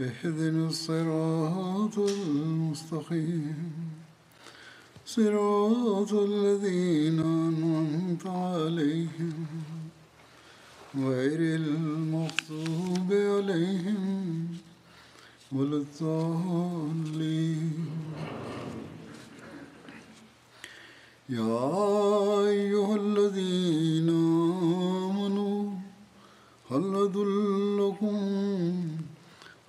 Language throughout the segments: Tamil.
اهدنا الصراط المستقيم. صراط الذين أنعمت عليهم. غير المغضوب عليهم ولا الضالين. يا أيها الذين آمنوا هل أدلكم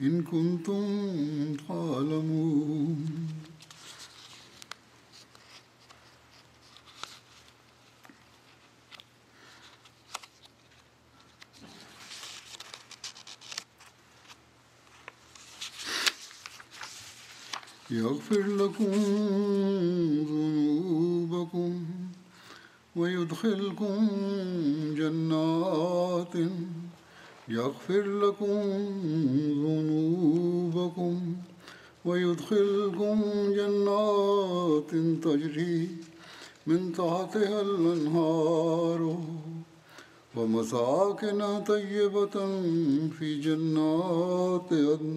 إن كنتم تعلمون. يغفر لكم ذنوبكم ويدخلكم جنات يغفر لكم ذنوبكم ويدخلكم جنات تجري من تحتها الأنهار ومساكن طيبة في جنات عدن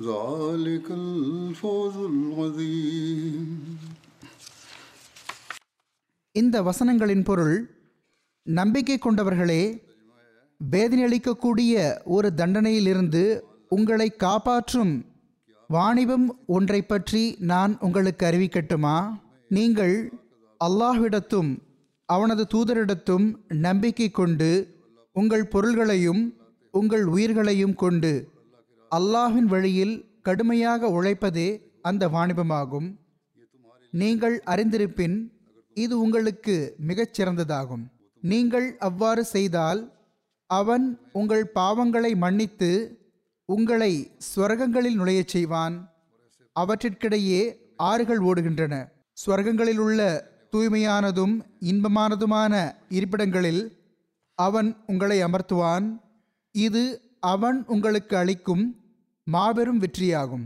ذلك الفوز العظيم இந்த வசனங்களின் பொருள் நம்பிக்கை கொண்டவர்களே வேதனையளிக்கக்கூடிய ஒரு தண்டனையிலிருந்து உங்களை காப்பாற்றும் வாணிபம் ஒன்றை பற்றி நான் உங்களுக்கு அறிவிக்கட்டுமா? நீங்கள் அல்லாஹ்விடத்தும் அவனது தூதரிடத்தும் நம்பிக்கை கொண்டு உங்கள் பொருள்களையும் உங்கள் உயிர்களையும் கொண்டு அல்லாஹின் வழியில் கடுமையாக உழைப்பதே அந்த வாணிபமாகும். நீங்கள் அறிந்திருப்பின் இது உங்களுக்கு மிகச்சிறந்ததாகும். நீங்கள் அவ்வாறு செய்தால் அவன் உங்கள் பாவங்களை மன்னித்து உங்களை ஸ்வர்கங்களில் நுழையச் செய்வான். அவற்றிற்கிடையே ஆறுகள் ஓடுகின்றன. ஸ்வர்கங்களில் உள்ள தூய்மையானதும் இன்பமானதுமான இருப்பிடங்களில் அவன் உங்களை அமர்த்துவான். இது அவன் உங்களுக்கு அளிக்கும் மாபெரும் வெற்றியாகும்.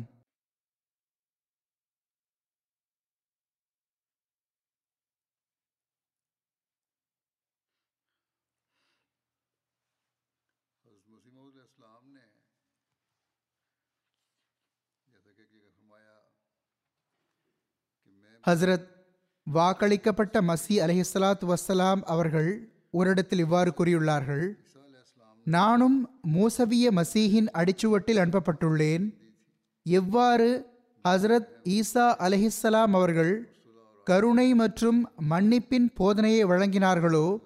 ஹசரத் ஹஸ்ரத் வாக்களிக்கப்பட்ட மசி அலைஹிஸ்ஸலாத்து வஸ்ஸலாம் அவர்கள் ஓரிடத்தில் இவ்வாறு கூறியுள்ளார்கள் நானும் மூசவிய மசீஹின் அடிச்சுவட்டில் அனுப்பப்பட்டுள்ளேன். எவ்வாறு ஹஸ்ரத் ஈசா அலைஹிஸ்ஸலாம் அவர்கள் கருணை மற்றும் மன்னிப்பின் போதனையை வழங்கினார்களோ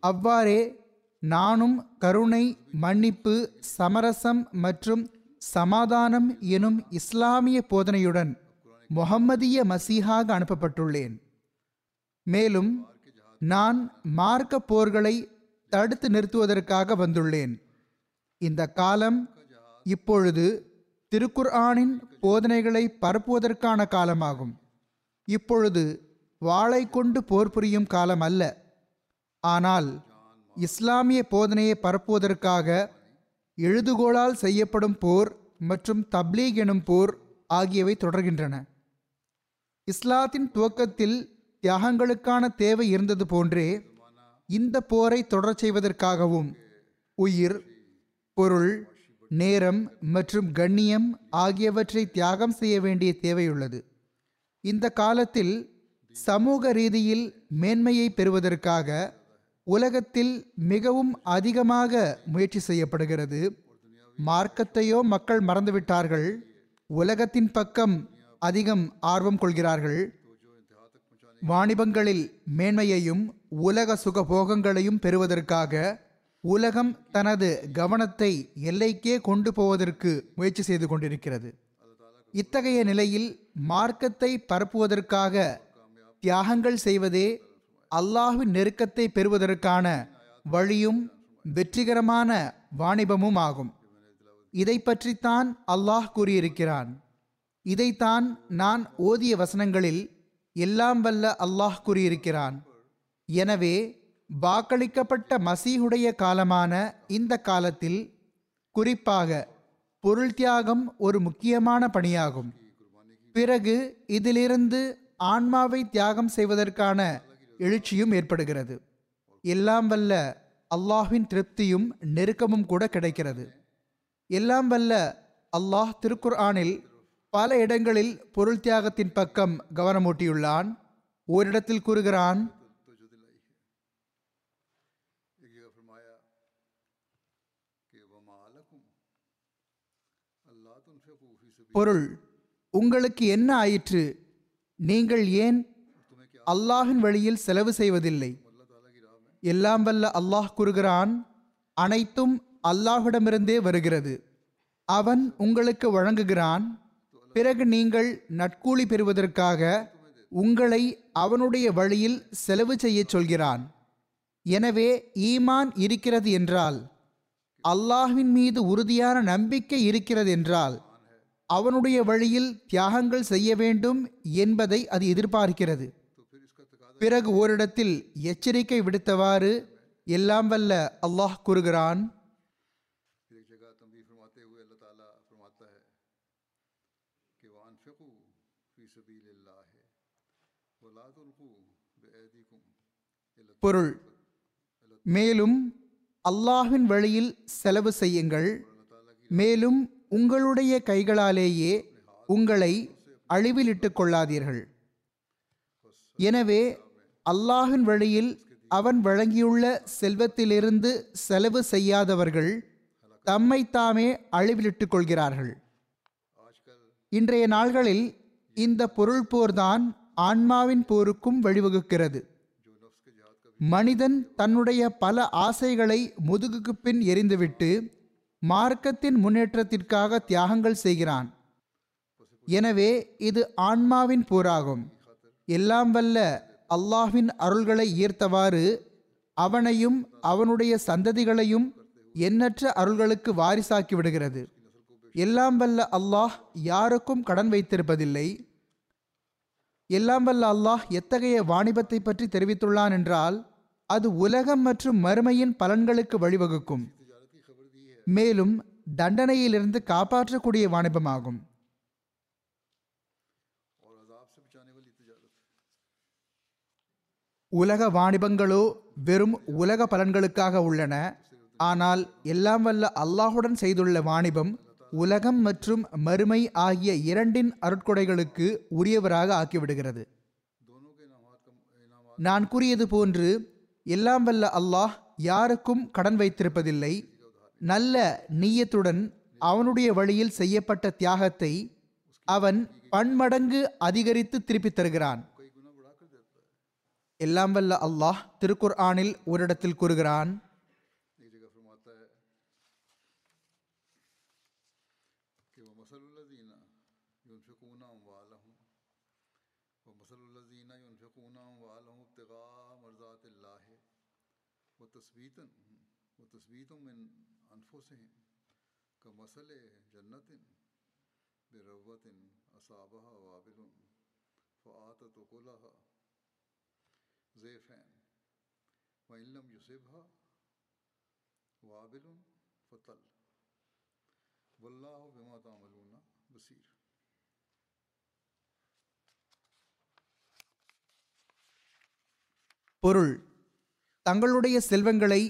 அவ்வாறே நானும் கருணை மன்னிப்பு சமரசம் மற்றும் சமாதானம் எனும் இஸ்லாமிய போதனையுடன் முஹம்மதிய மசீஹாக அனுப்பப்பட்டுள்ளேன். மேலும் நான் மார்க்க போர்களை தடுத்து நிறுத்துவதற்காக வந்துள்ளேன். இந்த காலம் இப்பொழுது திருக்குர்ஆனின் போதனைகளை பரப்புவதற்கான காலமாகும். இப்பொழுது வாளை கொண்டு போர் புரியும் காலம் அல்ல. ஆனால் இஸ்லாமிய போதனையை பரப்புவதற்காக எழுதுகோளால் செய்யப்படும் போர் மற்றும் தப்லீக் எனும் போர் ஆகியவை தொடர்கின்றன. இஸ்லாத்தின் துவக்கத்தில் தியாகங்களுக்கான தேவை இருந்தது போன்றே இந்த போரை தொடரச் செய்வதற்காகவும் உயிர் பொருள் நேரம் மற்றும் கண்ணியம் ஆகியவற்றை தியாகம் செய்ய வேண்டிய தேவையுள்ளது. இந்த காலத்தில் சமூக ரீதியில் மேன்மையை பெறுவதற்காக உலகத்தில் மிகவும் அதிகமாக முயற்சி செய்யப்படுகிறது. மார்க்கத்தையோ மக்கள் மறந்துவிட்டார்கள். உலகத்தின் பக்கம் அதிகம் ஆர்வம் கொள்கிறார்கள். வாணிபங்களில் மேன்மையையும் உலக சுகபோகங்களையும் பெறுவதற்காக உலகம் தனது கவனத்தை எல்லைக்கே கொண்டு போவதற்கு முயற்சி செய்து கொண்டிருக்கிறது. இத்தகைய நிலையில் மார்க்கத்தை பரப்புவதற்காக தியாகங்கள் செய்வதே அல்லாஹின் நெருக்கத்தை பெறுவதற்கான வழியும் வெற்றிகரமான வாணிபமும் ஆகும். இதை பற்றித்தான் அல்லாஹ் கூறியிருக்கிறான். இதைத்தான் நான் ஓதிய வசனங்களில் எல்லாம் வல்ல அல்லாஹ் கூறியிருக்கிறான். எனவே வாக்களிக்கப்பட்ட மசீஹுடைய காலமான இந்த காலத்தில் குறிப்பாக பொருள் தியாகம் ஒரு முக்கியமான பணியாகும். பிறகு இதிலிருந்து ஆன்மாவை தியாகம் செய்வதற்கான எழுச்சியும் ஏற்படுகிறது. எல்லாம் வல்ல அல்லாஹின் திருப்தியும் நெருக்கமும் கூட கிடைக்கிறது. எல்லாம் வல்ல அல்லாஹ் திருக்குர்ஆனில் பல இடங்களில் பொருள் தியாகத்தின் பக்கம் கவனமூட்டியுள்ளான். ஓரிடத்தில் கூறுகிறான் பொருள் உங்களுக்கு என்ன ஆயிற்று? நீங்கள் ஏன் அல்லாஹின் வழியில் செலவு செய்வதில்லை? எல்லாம் வல்ல அல்லாஹ் கூறுகிறான் அனைத்தும் அல்லாஹிடமிருந்தே வருகிறது. அவன் உங்களுக்கு வழங்குகிறான். பிறகு நீங்கள் நட்கூலி பெறுவதற்காக உங்களை அவனுடைய வழியில் செலவு செய்ய சொல்கிறான். எனவே ஈமான் இருக்கிறது என்றால் அல்லாஹ்வின் மீது உறுதியான நம்பிக்கை இருக்கிறது என்றால் அவனுடைய வழியில் தியாகங்கள் செய்ய வேண்டும் என்பதை அது எதிர்பார்க்கிறது. பிறகு ஓரிடத்தில் எச்சரிக்கை விடுத்தவாறு எல்லாம் வல்ல அல்லாஹ் கூறுகிறான் பொருள். மேலும் அல்லாஹின் வழியில் செலவு செய்யுங்கள். மேலும் உங்களுடைய கைகளாலேயே உங்களை அழிவிலிட்டு கொள்ளாதீர்கள். எனவே அல்லாஹின் வழியில் அவன் வழங்கியுள்ள செல்வத்திலிருந்து செலவு செய்யாதவர்கள் தம்மை தாமே அழிவிலிட்டுக் கொள்கிறார்கள். இன்றைய நாள்களில் இந்த பொருள் போர்தான் ஆன்மாவின் போருக்கும் வழிவகுக்கிறது. மனிதன் தன்னுடைய பல ஆசைகளை முதுகுக்கு பின் எறிந்துவிட்டு மார்க்கத்தின் முன்னேற்றத்திற்காக தியாகங்கள் செய்கிறான். எனவே இது ஆன்மாவின் போராகும். எல்லாம் வல்ல அல்லாஹ்வின் அருள்களை ஈர்த்தவாறு அவனையும் அவனுடைய சந்ததிகளையும் எண்ணற்ற அருள்களுக்கு வாரிசாக்கி விடுகிறது. எல்லாம் வல்ல அல்லாஹ் யாருக்கும் கடன் வைத்திருப்பதில்லை. எல்லாம் வல்ல அல்லாஹ் எத்தகைய வாணிபத்தை பற்றி தெரிவித்துள்ளான் என்றால் அது உலகம் மற்றும் மறுமையின் பலன்களுக்கு வழிவகுக்கும். மேலும் தண்டனையிலிருந்து காப்பாற்றக்கூடிய வாணிபமாகும். உலக வாணிபங்களோ வெறும் உலக பலன்களுக்காக உள்ளன. ஆனால் எல்லாம் வல்ல அல்லாஹுடன் செய்துள்ள வாணிபம் உலகம் மற்றும் மறுமை ஆகிய இரண்டின் அருட்கொடைகளுக்கு உரியவராக ஆக்கிவிடுகிறது. நான் கூறியது போன்று எல்லாம் வல்ல அல்லாஹ் யாருக்கும் கடன் வைத்திருப்பதில்லை. நல்ல நீயத்துடன் அவனுடைய வழியில் செய்யப்பட்ட தியாகத்தை அவன் பன்மடங்கு அதிகரித்து திருப்பித் தருகிறான். எல்லாம் வல்ல அல்லாஹ் திருக்குர் ஆனில் ஒரு இடத்தில் கூறுகிறான் كمثل جنة بربوة أصابها وابل فآتت أكلها زيفان وإن لم يصبها وابل فتل والله بما تعملون بصير பொருள் தங்களுடைய செல்வங்களை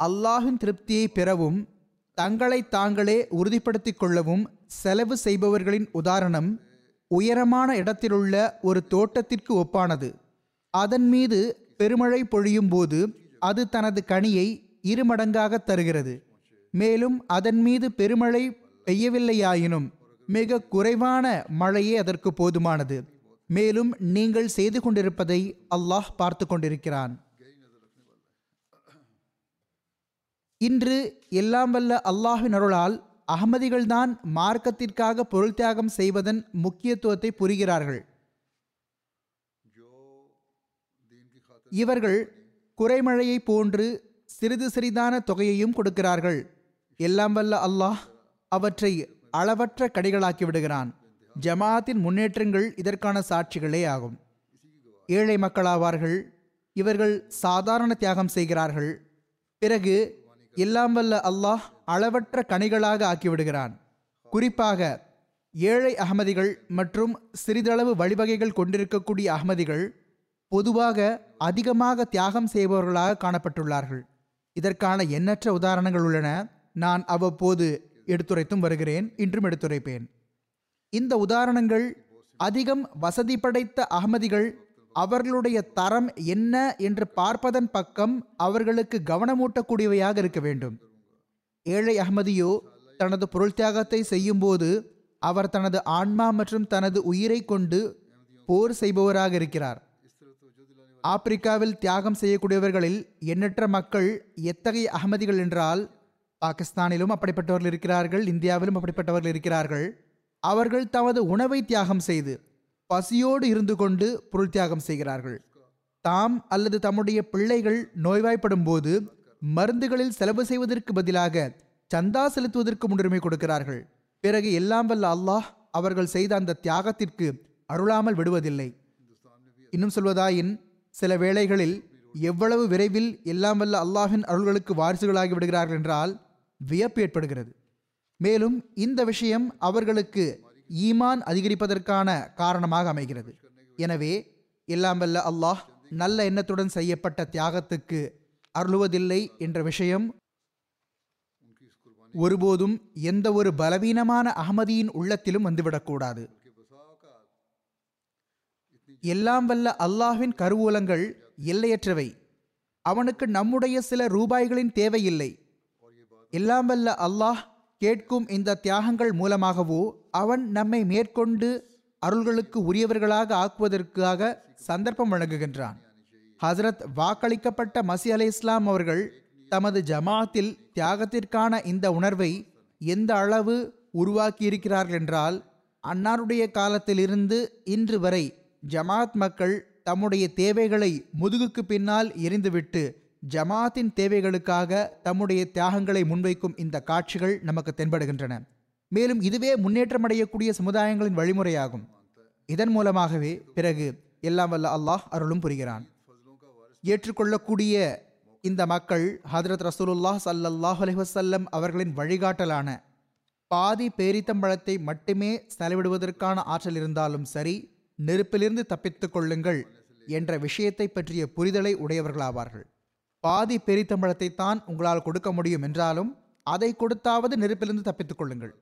அல்லாஹின் திருப்தியை பெறவும் தங்களை தாங்களே உறுதிப்படுத்திக் கொள்ளவும் செலவு செய்பவர்களின் உதாரணம் உயரமான இடத்திலுள்ள ஒரு தோட்டத்திற்கு ஒப்பானது. அதன் மீது பெருமழை பொழியும் போது அது தனது கனியை இருமடங்காக தருகிறது. மேலும் அதன் மீது பெருமழை பெய்யவில்லையாயினும் மிக குறைவான மழையே அதற்கு போதுமானது. மேலும் நீங்கள் செய்து கொண்டிருப்பதை அல்லாஹ் பார்த்து கொண்டிருக்கிறான். இன்று எல்லாம் வல்ல அல்லாஹின் அருளால் அகமதிகள்தான் மார்க்கத்திற்காக பொருள் தியாகம் செய்வதன் முக்கியத்துவத்தை புரிகிறார்கள். இவர்கள் குறைமழையை போன்று சிறிது சிறிதான தொகையையும் கொடுக்கிறார்கள். எல்லாம் வல்ல அல்லாஹ் அவற்றை அளவற்ற கடிகளாக்கி விடுகிறான். ஜமாத்தின் முன்னேற்றங்கள் இதற்கான சாட்சிகளே ஆகும். ஏழை மக்களாவார்கள் இவர்கள் சாதாரண தியாகம் செய்கிறார்கள். பிறகு எல்லாம் வல்ல அல்லாஹ் அளவற்ற கனிகளாக ஆக்கிவிடுகிறான். குறிப்பாக ஏழை அகமதிகள் மற்றும் சிறிதளவு வழிவகைகள் கொண்டிருக்கக்கூடிய அகமதிகள் பொதுவாக அதிகமாக தியாகம் செய்பவர்களாக காணப்பட்டுள்ளார்கள். இதற்கான எண்ணற்ற உதாரணங்கள் உள்ளன. நான் அவ்வப்போது எடுத்துரைத்தும் வருகிறேன். இன்றும் எடுத்துரைப்பேன். இந்த உதாரணங்கள் அதிகம் வசதி படைத்த அகமதிகள் அவர்களுடைய தரம் என்ன என்று பார்ப்பதன் பக்கம் அவர்களுக்கு கவனமூட்டக்கூடியவையாக இருக்க வேண்டும். ஏழை அகமதியோ தனது பொருள் தியாகத்தை செய்யும்போது அவர் தனது ஆன்மா மற்றும் தனது உயிரை கொண்டு போர் செய்பவராக இருக்கிறார். ஆப்பிரிக்காவில் தியாகம் செய்யக்கூடியவர்களில் எண்ணற்ற மக்கள் எத்தகைய அகமதிகள் என்றால் பாகிஸ்தானிலும் அப்படிப்பட்டவர்கள் இருக்கிறார்கள் இந்தியாவிலும் அப்படிப்பட்டவர்கள் இருக்கிறார்கள். அவர்கள் தமது உணவை தியாகம் செய்து பசியோடு இருந்து கொண்டு பொருள் தியாகம் செய்கிறார்கள். தாம் அல்லது தம்முடைய பிள்ளைகள் நோய்வாய்ப்படும் போது மருந்துகளில் செலவு செய்வதற்கு பதிலாக சந்தா செலுத்துவதற்கு முன்னுரிமை கொடுக்கிறார்கள். பிறகு எல்லாம் வல்ல அல்லாஹ் அவர்கள் செய்த அந்த தியாகத்திற்கு அருளாமல் விடுவதில்லை. இன்னும் சொல்வதாயின் சில வேளைகளில் எவ்வளவு விரைவில் எல்லாம் வல்ல அல்லாஹின் அருள்களுக்கு வாரிசுகளாகி விடுகிறார்கள் என்றால் வியப்பு ஏற்படுகிறது. மேலும் இந்த விஷயம் அவர்களுக்கு ஈமான் அதிகரிப்பதற்கான காரணமாக அமைகிறது. எனவே எல்லாம் வல்ல அல்லாஹ் நல்ல எண்ணத்துடன் செய்யப்பட்ட தியாகத்துக்கு அருளுவதில்லை என்ற விஷயம் ஒருபோதும் எந்த ஒரு பலவீனமான அகமதியின் உள்ளத்திலும் வந்துவிடக்கூடாது எல்லாம் வல்ல அல்லாஹ்வின் கருவூலங்கள் எல்லையற்றவை. அவனுக்கு நம்முடைய சில ரூபாய்களின் தேவையில்லை. எல்லாம் வல்ல அல்லாஹ் கேட்கும் இந்த தியாகங்கள் மூலமாகவோ அவன் நம்மை மேற்கொண்டு அருள்களுக்கு உரியவர்களாக ஆக்குவதற்காக சந்தர்ப்பம் வழங்குகின்றான். ஹசரத் வாக்களிக்கப்பட்ட மசி அலை இஸ்லாம் அவர்கள் தமது ஜமாத்தில் தியாகத்திற்கான இந்த உணர்வை எந்த அளவு உருவாக்கியிருக்கிறார்கள் என்றால் அன்னாருடைய காலத்திலிருந்து இன்று வரை ஜமாத் மக்கள் தம்முடைய தேவைகளை முதுகுக்கு பின்னால் எரிந்துவிட்டு ஜமாத்தின் தேவைகளுக்காக தம்முடைய தியாகங்களை முன்வைக்கும் இந்த காட்சிகள் நமக்கு தென்படுகின்றன. மேலும் இதுவே முன்னேற்றமடையக்கூடிய சமுதாயங்களின் வழிமுறையாகும். இதன் மூலமாகவே பிறகு எல்லாம் வல்ல அல்லாஹ் அருளும் புரிகிறான். ஏற்றுக்கொள்ளக்கூடிய இந்த மக்கள் ஹதரத் ரசூலுல்லாஹ் ஸல்லல்லாஹு அலைஹி அவர்களின் வழிகாட்டலான பாதி பேரித்தம்பழத்தை மட்டுமே செலவிடுவதற்கான ஆற்றல் இருந்தாலும் சரி நெருப்பிலிருந்து தப்பித்துக் கொள்ளுங்கள் என்ற விஷயத்தை பற்றிய புரிதலை உடையவர்களாவார்கள். பாதி பேரித்தம்பழத்தை தான் உங்களால் கொடுக்க முடியும் என்றாலும் அதை கொடுத்தாவது நெருப்பிலிருந்து தப்பித்துக் கொள்ளுங்கள்.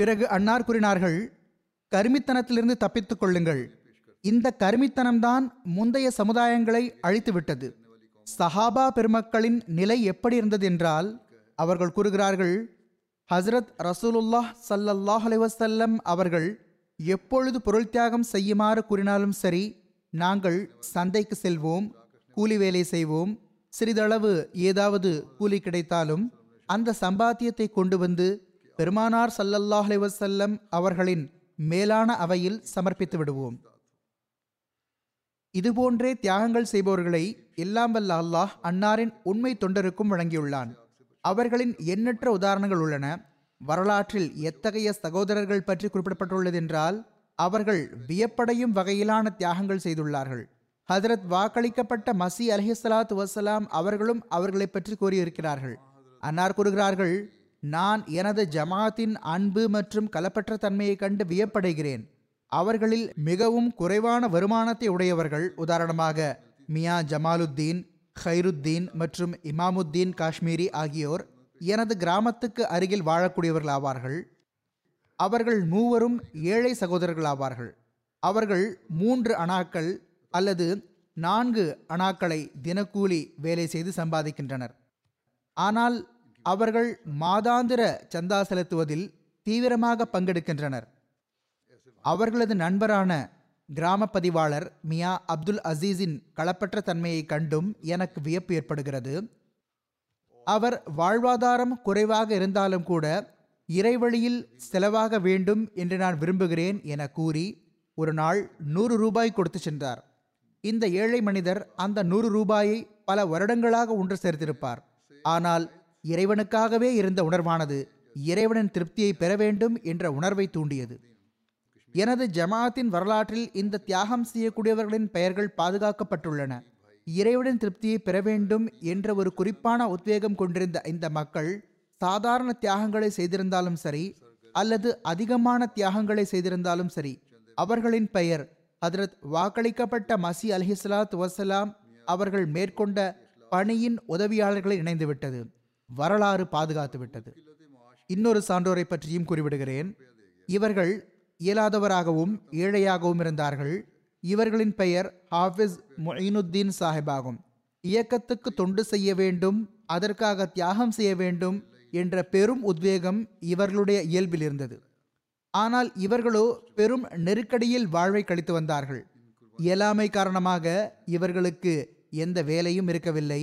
பிறகு அன்னார் கூறினார்கள் கருமித்தனத்திலிருந்து தப்பித்துக் கொள்ளுங்கள். இந்த கருமித்தனம்தான் முந்தைய சமுதாயங்களை அழித்துவிட்டது. சஹாபா பெருமக்களின் நிலை எப்படி இருந்தது என்றால் அவர்கள் கூறுகிறார்கள் ஹஸ்ரத் ரசூலுல்லாஹ் சல்லல்லாஹ் அலைஹி அவர்கள் எப்பொழுது பொருள் தியாகம் செய்யுமாறு கூறினாலும் சரி நாங்கள் சந்தைக்கு செல்வோம் கூலி வேலை செய்வோம். சிறிதளவு ஏதாவது கூலி கிடைத்தாலும் அந்த சம்பாத்தியத்தை கொண்டு வந்து பெருமானார் சல்லல்லாஹ் அலிவசல்லம் அவர்களின் மேலான அவையில் சமர்ப்பித்து விடுவோம். இதுபோன்றே தியாகங்கள் செய்பவர்களை எல்லாம் வல்ல அல்லாஹ் அன்னாரின் உண்மை தொண்டருக்கும் வழங்கியுள்ளான். அவர்களின் எண்ணற்ற உதாரணங்கள் உள்ளன. வரலாற்றில் எத்தகைய சகோதரர்கள் பற்றி குறிப்பிடப்பட்டுள்ளது என்றால் அவர்கள் வியப்படையும் வகையிலான தியாகங்கள் செய்துள்ளார்கள். ஹதரத் வாக்களிக்கப்பட்ட மசி அலஹிசலாத் வசலாம் அவர்களும் அவர்களை பற்றி கூறியிருக்கிறார்கள். அன்னார் கூறுகிறார்கள் நான் எனது ஜமாத்தின் அன்பு மற்றும் கலப்பற்ற தன்மையை கண்டு வியப்படைகிறேன். அவர்களில் மிகவும் குறைவான வருமானத்தை உடையவர்கள் உதாரணமாக மியா ஜமாலுத்தீன் ஹைருத்தீன் மற்றும் இமாமுத்தீன் காஷ்மீரி ஆகியோர் எனது கிராமத்துக்கு அருகில் வாழக்கூடியவர்கள் ஆவார்கள். அவர்கள் மூவரும் ஏழை சகோதரர்கள் ஆவார்கள். அவர்கள் மூன்று அணாக்கள் அல்லது நான்கு அணாக்களை தினக்கூலி வேலை செய்து சம்பாதிக்கின்றனர். ஆனால் அவர்கள் மாதாந்திர சந்தா செலுத்துவதில் தீவிரமாக பங்கெடுக்கின்றனர். அவர்களது நண்பரான கிராம பதிவாளர் மியா அப்துல் அசீஸின் களப்பற்ற தன்மையை கண்டும் எனக்கு வியப்பு ஏற்படுகிறது. அவர் வாழ்வாதாரம் குறைவாக இருந்தாலும் கூட இறைவழியில் செலவாக வேண்டும் என்று நான் விரும்புகிறேன் என கூறி ஒரு நாள் நூறு ரூபாய் கொடுத்து சென்றார். இந்த ஏழை மனிதர் அந்த நூறு ரூபாயை பல வருடங்களாக ஒன்று சேர்த்திருப்பார். ஆனால் இறைவனுக்காகவே இருந்த உணர்வானது இறைவனின் திருப்தியை பெற வேண்டும் என்ற உணர்வை தூண்டியது. எனது ஜமாத்தின் வரலாற்றில் இந்த தியாகம் செய்யக்கூடியவர்களின் பெயர்கள் பாதுகாக்கப்பட்டுள்ளன. இறைவனின் திருப்தியை பெற வேண்டும் என்ற ஒரு குறிப்பான உத்வேகம் கொண்டிருந்த இந்த மக்கள் சாதாரண தியாகங்களை செய்திருந்தாலும் சரி அல்லது அதிகமான தியாகங்களை செய்திருந்தாலும் சரி அவர்களின் பெயர் ஹதரத் வாக்களிக்கப்பட்ட மசி அலிஹிஸ்லாத் வசலாம் அவர்கள் மேற்கொண்ட பணியின் உதவியாளர்களை இணைந்துவிட்டது. வரலாறு பாதுகாத்து விட்டது. இன்னொரு சான்றோரை பற்றியும் குறிவிடுகிறேன் இவர்கள் இயலாதவராகவும் ஏழையாகவும் இருந்தார்கள். இவர்களின் பெயர் ஹாஃபிஸ் மொயினுத்தீன் சாஹிப் ஆகும் இயக்கத்துக்கு தொண்டு செய்ய வேண்டும் அதற்காக தியாகம் செய்ய வேண்டும் என்ற பெரும் உத்வேகம் இவர்களுடைய இயல்பில் இருந்தது. ஆனால் இவர்களோ பெரும் நெருக்கடியில் வாழ்வை கழித்து வந்தார்கள். இயலாமை காரணமாக இவர்களுக்கு எந்த வேலையும் இருக்கவில்லை.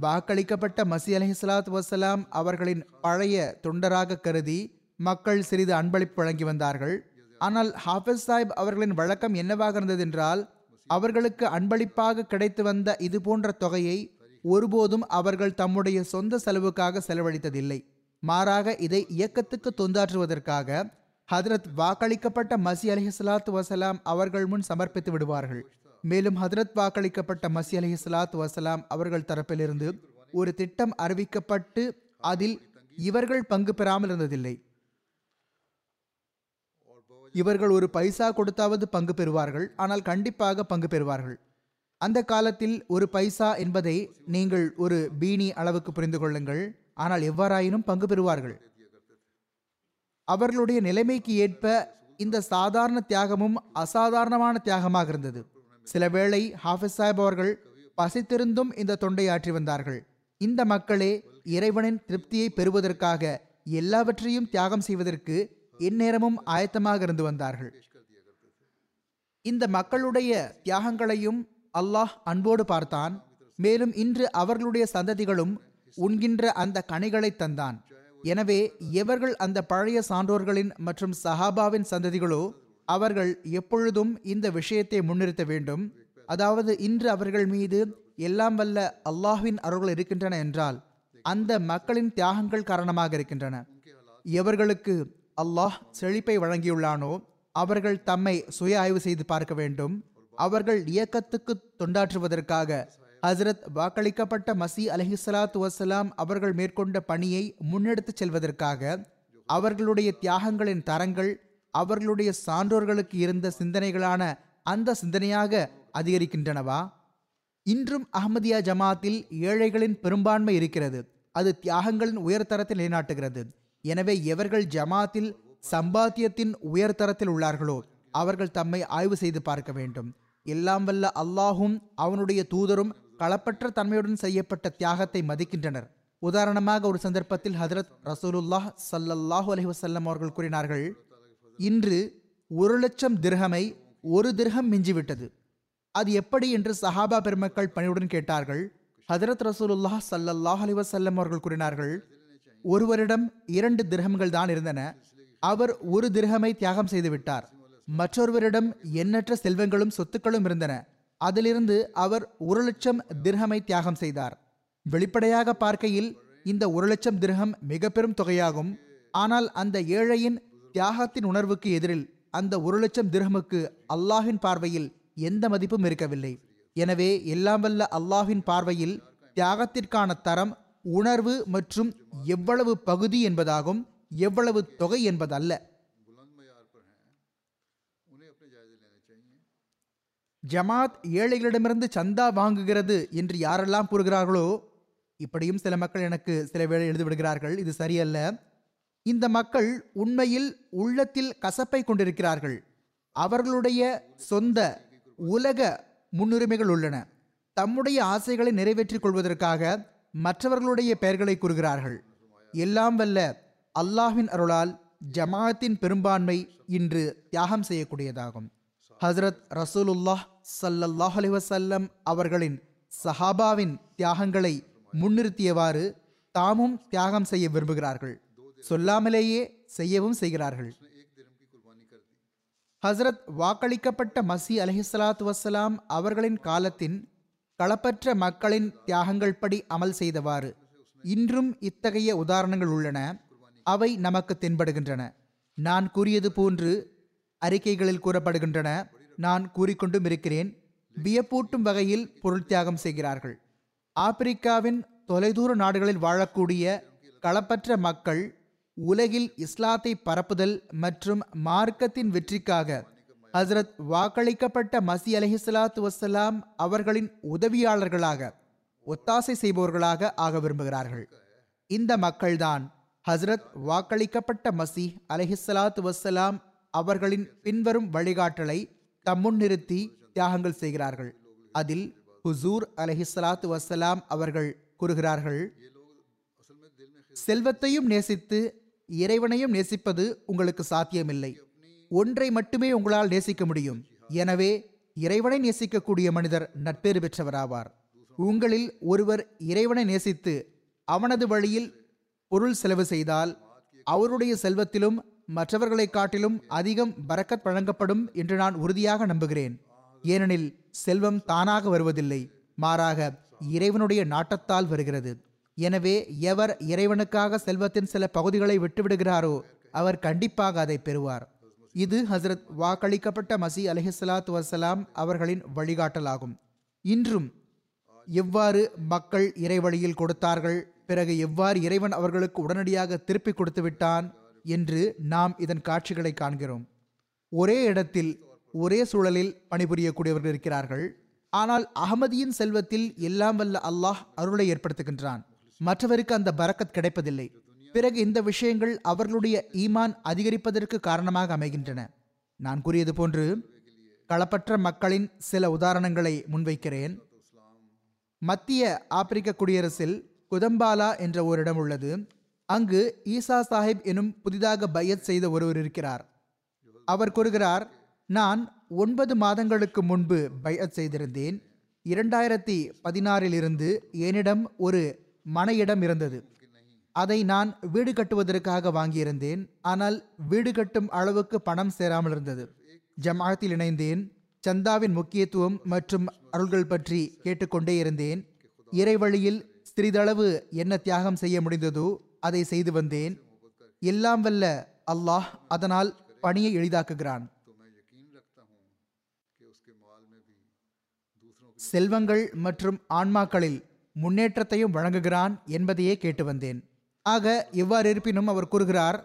வாக்களிக்கப்பட்ட மசி அலிஹலாத் வசலாம் அவர்களின் பழைய தொண்டராக கருதி மக்கள் சிறிது அன்பளிப்பு வழங்கி வந்தார்கள். ஆனால் ஹாஃபிஸ் சாஹிப் அவர்களின் வழக்கம் என்னவாக இருந்தது என்றால் அவர்களுக்கு அன்பளிப்பாக கிடைத்து வந்த இது போன்ற தொகையை ஒருபோதும் அவர்கள் தம்முடைய சொந்த செலவுக்காக செலவழித்ததில்லை. மாறாக இதை இயக்கத்துக்கு தொந்தாற்றுவதற்காக ஹதரத் வாக்களிக்கப்பட்ட மசி அலிஹலாத்து வசலாம் அவர்கள் முன் சமர்ப்பித்து விடுவார்கள். மேலும் ஹதரத் வாக்களிக்கப்பட்ட மசி அலிஹலாத் வசலாம் அவர்கள் தரப்பிலிருந்து ஒரு திட்டம் அறிவிக்கப்பட்டு அதில் இவர்கள் பங்கு பெறாமல் இருந்ததில்லை. இவர்கள் ஒரு பைசா கொடுத்தாவது பங்கு பெறுவார்கள் ஆனால் கண்டிப்பாக பங்கு பெறுவார்கள். அந்த காலத்தில் ஒரு பைசா என்பதை நீங்கள் ஒரு பீனி அளவுக்கு புரிந்து கொள்ளுங்கள் ஆனால் எவ்வாறாயினும் பங்கு பெறுவார்கள். அவர்களுடைய நிலைமைக்கு ஏற்ப இந்த சாதாரண தியாகமும் அசாதாரணமான தியாகமாக இருந்தது. சில வேளை ஹாஃபிஸ் சாஹிப் அவர்கள் பசித்திருந்தும் இந்த தொண்டை ஆற்றி வந்தார்கள். இந்த மக்களே இறைவனின் திருப்தியை பெறுவதற்காக எல்லாவற்றையும் தியாகம் செய்வதற்கு எந்நேரமும் ஆயத்தமாக இருந்து வந்தார்கள். இந்த மக்களுடைய தியாகங்களையும் அல்லாஹ் அன்போடு பார்த்தான். மேலும் இன்று அவர்களுடைய சந்ததிகளும் உண்கின்ற அந்த கனிகளை தந்தான். எனவே எவர்கள் அந்த பழைய சான்றோர்களின் மற்றும் சஹாபாவின் சந்ததிகளோ அவர்கள் எப்பொழுதும் இந்த விஷயத்தை முன்னிறுத்த வேண்டும். அதாவது இன்று அவர்கள் மீது எல்லாம் வல்ல அல்லாஹ்வின் அருள்கள் இருக்கின்றன என்றால் அந்த மக்களின் தியாகங்கள் காரணமாக இருக்கின்றன. எவர்களுக்கு அல்லாஹ் செழிப்பை வழங்கியுள்ளானோ அவர்கள் தம்மை சுய ஆய்வு செய்து பார்க்க வேண்டும். அவர்கள் இயக்கத்துக்கு தொண்டாற்றுவதற்காக ஹசரத் வாக்களிக்கப்பட்ட மசி அலஹிசலாத்து வசலாம் அவர்கள் மேற்கொண்ட பணியை முன்னெடுத்துச் செல்வதற்காக அவர்களுடைய தியாகங்களின் தரங்கள் அவர்களுடைய சான்றோர்களுக்கு இருந்த சிந்தனைகளான அந்த சிந்தனையாக அதிகரிக்கின்றனவா? இன்றும் அஹமதியா ஜமாத்தில் ஏழைகளின் பெரும்பான்மை இருக்கிறது. அது தியாகங்களின் உயர்தரத்தை நிலைநாட்டுகிறது. எனவே எவர்கள் ஜமாத்தில் சம்பாத்தியத்தின் உயர்தரத்தில் உள்ளார்களோ அவர்கள் தம்மை ஆய்வு செய்து பார்க்க வேண்டும். எல்லாம் வல்ல அல்லாஹும் அவனுடைய தூதரும் களப்பற்ற தன்மையுடன் செய்யப்பட்ட தியாகத்தை மதிக்கின்றனர். உதாரணமாக ஒரு சந்தர்ப்பத்தில் ஹதரத் ரசூலுல்லாஹ் சல்லல்லாஹு அலி வசல்லம் அவர்கள் கூறினார்கள் இன்று ஒரு லட்சம் திர்ஹமை ஒரு திர்ஹம் மிஞ்சிவிட்டது. அது எப்படி என்று சஹாபா பெருமக்கள் பணியுடன் கேட்டார்கள். ஹதரத் ரசூலுல்லாஹ் சல்லல்லாஹ் அலி வசல்லம் அவர்கள் கூறினார்கள் ஒருவரிடம் இரண்டு திரகங்கள் தான் இருந்தன. அவர் ஒரு திரகமை தியாகம் செய்து விட்டார். மற்றொருவரிடம் எண்ணற்ற செல்வங்களும் சொத்துக்களும் இருந்தன. அதிலிருந்து அவர் ஒரு லட்சம் திரகமை தியாகம் செய்தார். வெளிப்படையாக பார்க்கையில் இந்த ஒரு லட்சம் திரகம் மிக பெரும் தொகையாகும். ஆனால் அந்த ஏழையின் தியாகத்தின் உணர்வுக்கு எதிரில் அந்த ஒரு லட்சம் திரகமுக்கு அல்லாஹின் பார்வையில் எந்த மதிப்பும் இருக்கவில்லை. எனவே எல்லாம் வல்ல அல்லாஹின் பார்வையில் தியாகத்திற்கான தரம் உணர்வு மற்றும் எவ்வளவு பகுதி என்பதாகும் எவ்வளவு தொகை என்பதல்ல. ஜமாத் ஏழைகளிடமிருந்து சந்தா வாங்குகிறது என்று யாரெல்லாம் கூறுகிறார்களோ இப்படியும் சில மக்கள் எனக்கு சில வேளை எழுதிவிடுகிறார்கள் இது சரியல்ல. இந்த மக்கள் உண்மையில் உள்ளத்தில் கசப்பை கொண்டிருக்கிறார்கள். அவர்களுடைய சொந்த உலக முன்னுரிமைகள் உள்ளன. தம்முடைய ஆசைகளை நிறைவேற்றிக் கொள்வதற்காக மற்றவர்களுடைய பெயர்களை கூறுகிறார்கள். எல்லாம் வல்ல அல்லாஹின் அருளால் ஜமாஅத்தின் பெரும்பான்மை இன்று தியாகம் செய்யக்கூடியதாகும். ஹஸ்ரத் ரசூலுல்லாஹ் சல்லல்லாஹ் அலைஹி அவர்களின் சஹாபாவின் தியாகங்களை முன்னிறுத்தியவாறு தாமும் தியாகம் செய்ய விரும்புகிறார்கள். சொல்லாமலேயே செய்யவும் செய்கிறார்கள். ஹசரத் வாக்களிக்கப்பட்ட மசி அலஹிஸ்லாத்து வசலாம் அவர்களின் காலத்தின் களப்பற்ற மக்களின் தியாகங்கள் படி அமல் செய்தவாறு இன்றும் இத்தகைய உதாரணங்கள் உள்ளன. அவை நமக்கு தென்படுகின்றன. நான் கூறியது போன்று அறிக்கைகளில் கூறப்படுகின்றன. நான் கூறிக்கொண்டும் இருக்கிறேன். வியப்பூட்டும் வகையில் பொருள் தியாகம் செய்கிறார்கள். ஆப்பிரிக்காவின் தொலைதூர நாடுகளில் வாழக்கூடிய களப்பற்ற மக்கள் உலகில் இஸ்லாத்தை பரப்புதல் மற்றும் மார்க்கத்தின் வெற்றிக்காக ஹஸ்ரத் வாக்களிக்கப்பட்ட மசி அலஹிஸ்லாத்து வசலாம் அவர்களின் உதவியாளர்களாக ஒத்தாசை செய்பவர்களாக ஆக விரும்புகிறார்கள். இந்த மக்கள்தான் ஹஸ்ரத் வாக்களிக்கப்பட்ட மசி அலஹிஸ்லாத்து வசலாம் அவர்களின் பின்வரும் வழிகாட்டலை தம்முன் நிறுத்தி தியாகங்கள் செய்கிறார்கள். அதில் ஹுசூர் அலஹிஸ்லாத்து வசலாம் அவர்கள் கூறுகிறார்கள் செல்வத்தையும் நேசித்து இறைவனையும் நேசிப்பது உங்களுக்கு சாத்தியமில்லை. ஒன்றை மட்டுமே உங்களால் நேசிக்க முடியும். எனவே இறைவனை நேசிக்கக்கூடிய மனிதர் நட்பேறு பெற்றவராவார். உங்களில் ஒருவர் இறைவனை நேசித்து அவனது வழியில் பொருள் செலவு செய்தால் அவருடைய செல்வத்திலும் மற்றவர்களை காட்டிலும் அதிகம் பறக்கத் வழங்கப்படும் என்று நான் உறுதியாக நம்புகிறேன். ஏனெனில் செல்வம் தானாக வருவதில்லை மாறாக இறைவனுடைய நாட்டத்தால் வருகிறது. எனவே எவர் இறைவனுக்காக செல்வத்தின் சில பகுதிகளை விட்டுவிடுகிறாரோ அவர் கண்டிப்பாக அதை பெறுவார். இது ஹசரத் வாக்களிக்கப்பட்ட மசி அலிஹலாத் வசலாம் அவர்களின் வழிகாட்டலாகும். இன்றும் எவ்வாறு மக்கள் இறைவழியில் கொடுத்தார்கள் பிறகு எவ்வாறு இறைவன் அவர்களுக்கு உடனடியாக திருப்பி கொடுத்து விட்டான் என்று நாம் இதன் காட்சிகளை காண்கிறோம். ஒரே இடத்தில் ஒரே சூழலில் பணிபுரியக்கூடியவர்கள் இருக்கிறார்கள். ஆனால் அகமதியின் செல்வத்தில் எல்லாம் வல்ல அல்லாஹ் அருளை ஏற்படுத்துகின்றான். மற்றவருக்கு அந்த பரக்கத் கிடைப்பதில்லை. பிறகு இந்த விஷயங்கள் அவர்களுடைய ஈமான் அதிகரிப்பதற்கு காரணமாக அமைகின்றன. நான் கூறியது போன்று களப்பற்ற மக்களின் சில உதாரணங்களை முன்வைக்கிறேன். மத்திய ஆப்பிரிக்க குடியரசில் குதம்பாலா என்ற ஓரிடம் உள்ளது. அங்கு ஈசா சாஹிப் எனும் புதிதாக பையத் செய்த ஒருவர் இருக்கிறார். அவர் கூறுகிறார் நான் ஒன்பது மாதங்களுக்கு முன்பு பையத் செய்திருந்தேன். இரண்டாயிரத்தி பதினாறில் இருந்து என்னிடம் ஒரு மனையிடம் இருந்தது. அதை நான் வீடு கட்டுவதற்காக வாங்கியிருந்தேன். ஆனால் வீடு கட்டும் அளவுக்கு பணம் சேராமல் இருந்தது. ஜமாத்தில் இணைந்தேன். சந்தாவின் முக்கியத்துவம் மற்றும் அருள்கள் பற்றி கேட்டுக்கொண்டே இருந்தேன். இறைவழியில் சிறிதளவு என்ன தியாகம் செய்ய முடிந்ததோ அதை செய்து வந்தேன். எல்லாம் வல்ல அல்லாஹ் அதனால் பணியை எளிதாக்குகிறான். செல்வங்கள் மற்றும் ஆன்மாக்களில் முன்னேற்றத்தையும் வழங்குகிறான் என்பதையே கேட்டு வந்தேன். ஆக எவ்வாறு இருப்பினும் அவர் கூறுகிறார்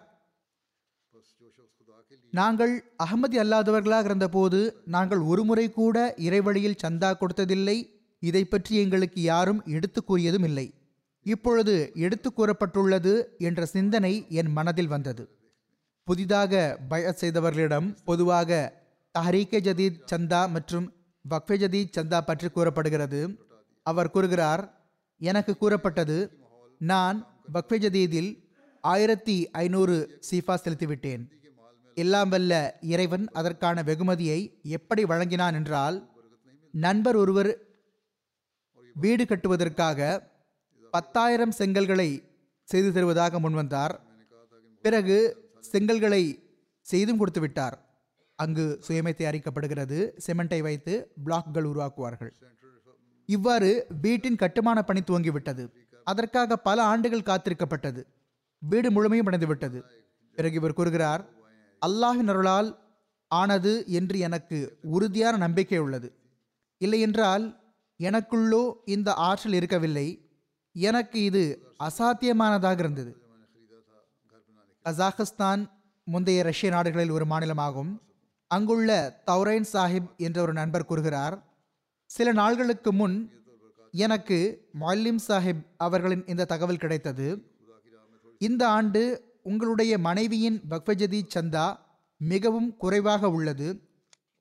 நாங்கள் அகமதி அல்லாதவர்களாக இருந்தபோது நாங்கள் ஒருமுறை கூட இறைவழியில் சந்தா கொடுத்ததில்லை. இதை பற்றி எங்களுக்கு யாரும் எடுத்து கூறியதும் இல்லை. இப்பொழுது எடுத்து கூறப்பட்டுள்ளது என்ற சிந்தனை என் மனதில் வந்தது. புதிதாக பய செய்தவர்களிடம் பொதுவாக தஹரீகே ஜதீத் சந்தா மற்றும் வக்ஃபே ஜதீத் சந்தா பற்றி கூறப்படுகிறது. அவர் கூறுகிறார் எனக்கு கூறப்பட்டது நான் பக்வஜதீதில் ஆயிரத்தி ஐநூறு சீஃபா செலுத்திவிட்டேன். எல்லாம் வல்ல இறைவன் அதற்கான வெகுமதியை எப்படி வழங்கினான் என்றால் நண்பர் ஒருவர் வீடு கட்டுவதற்காக பத்தாயிரம் செங்கல்களை செய்து தருவதாக முன்வந்தார். பிறகு செங்கல்களை செய்தும் கொடுத்து விட்டார். அங்கு சுயமை தயாரிக்கப்படுகிறது. சிமெண்டை வைத்து பிளாக்குகள் உருவாக்குவார்கள். இவ்வாறு வீட்டின் கட்டுமான பணி துவங்கிவிட்டது. அதற்காக பல ஆண்டுகள் காத்திருக்கப்பட்டது. வீடு முழுமையும் அடைந்துவிட்டது. பிறகு இவர் கூறுகிறார் அல்லாஹின் அருளால் ஆனது என்று எனக்கு உறுதியான நம்பிக்கை உள்ளது. இல்லையென்றால் எனக்குள்ளோ இந்த ஆற்றல் இருக்கவில்லை. எனக்கு இது அசாத்தியமானதாக இருந்தது. கசாகஸ்தான் முந்தைய ரஷ்ய நாடுகளில் ஒரு மாநிலமாகும். அங்குள்ள தௌரைன் சாஹிப் என்ற ஒரு நண்பர் கூறுகிறார் சில நாள்களுக்கு முன் எனக்கு மொல்லிம் சாஹிப் அவர்களின் இந்த தகவல் கிடைத்தது. இந்த ஆண்டு உங்களுடைய மனைவியின் பக்வஜதி சந்தா மிகவும் குறைவாக உள்ளது.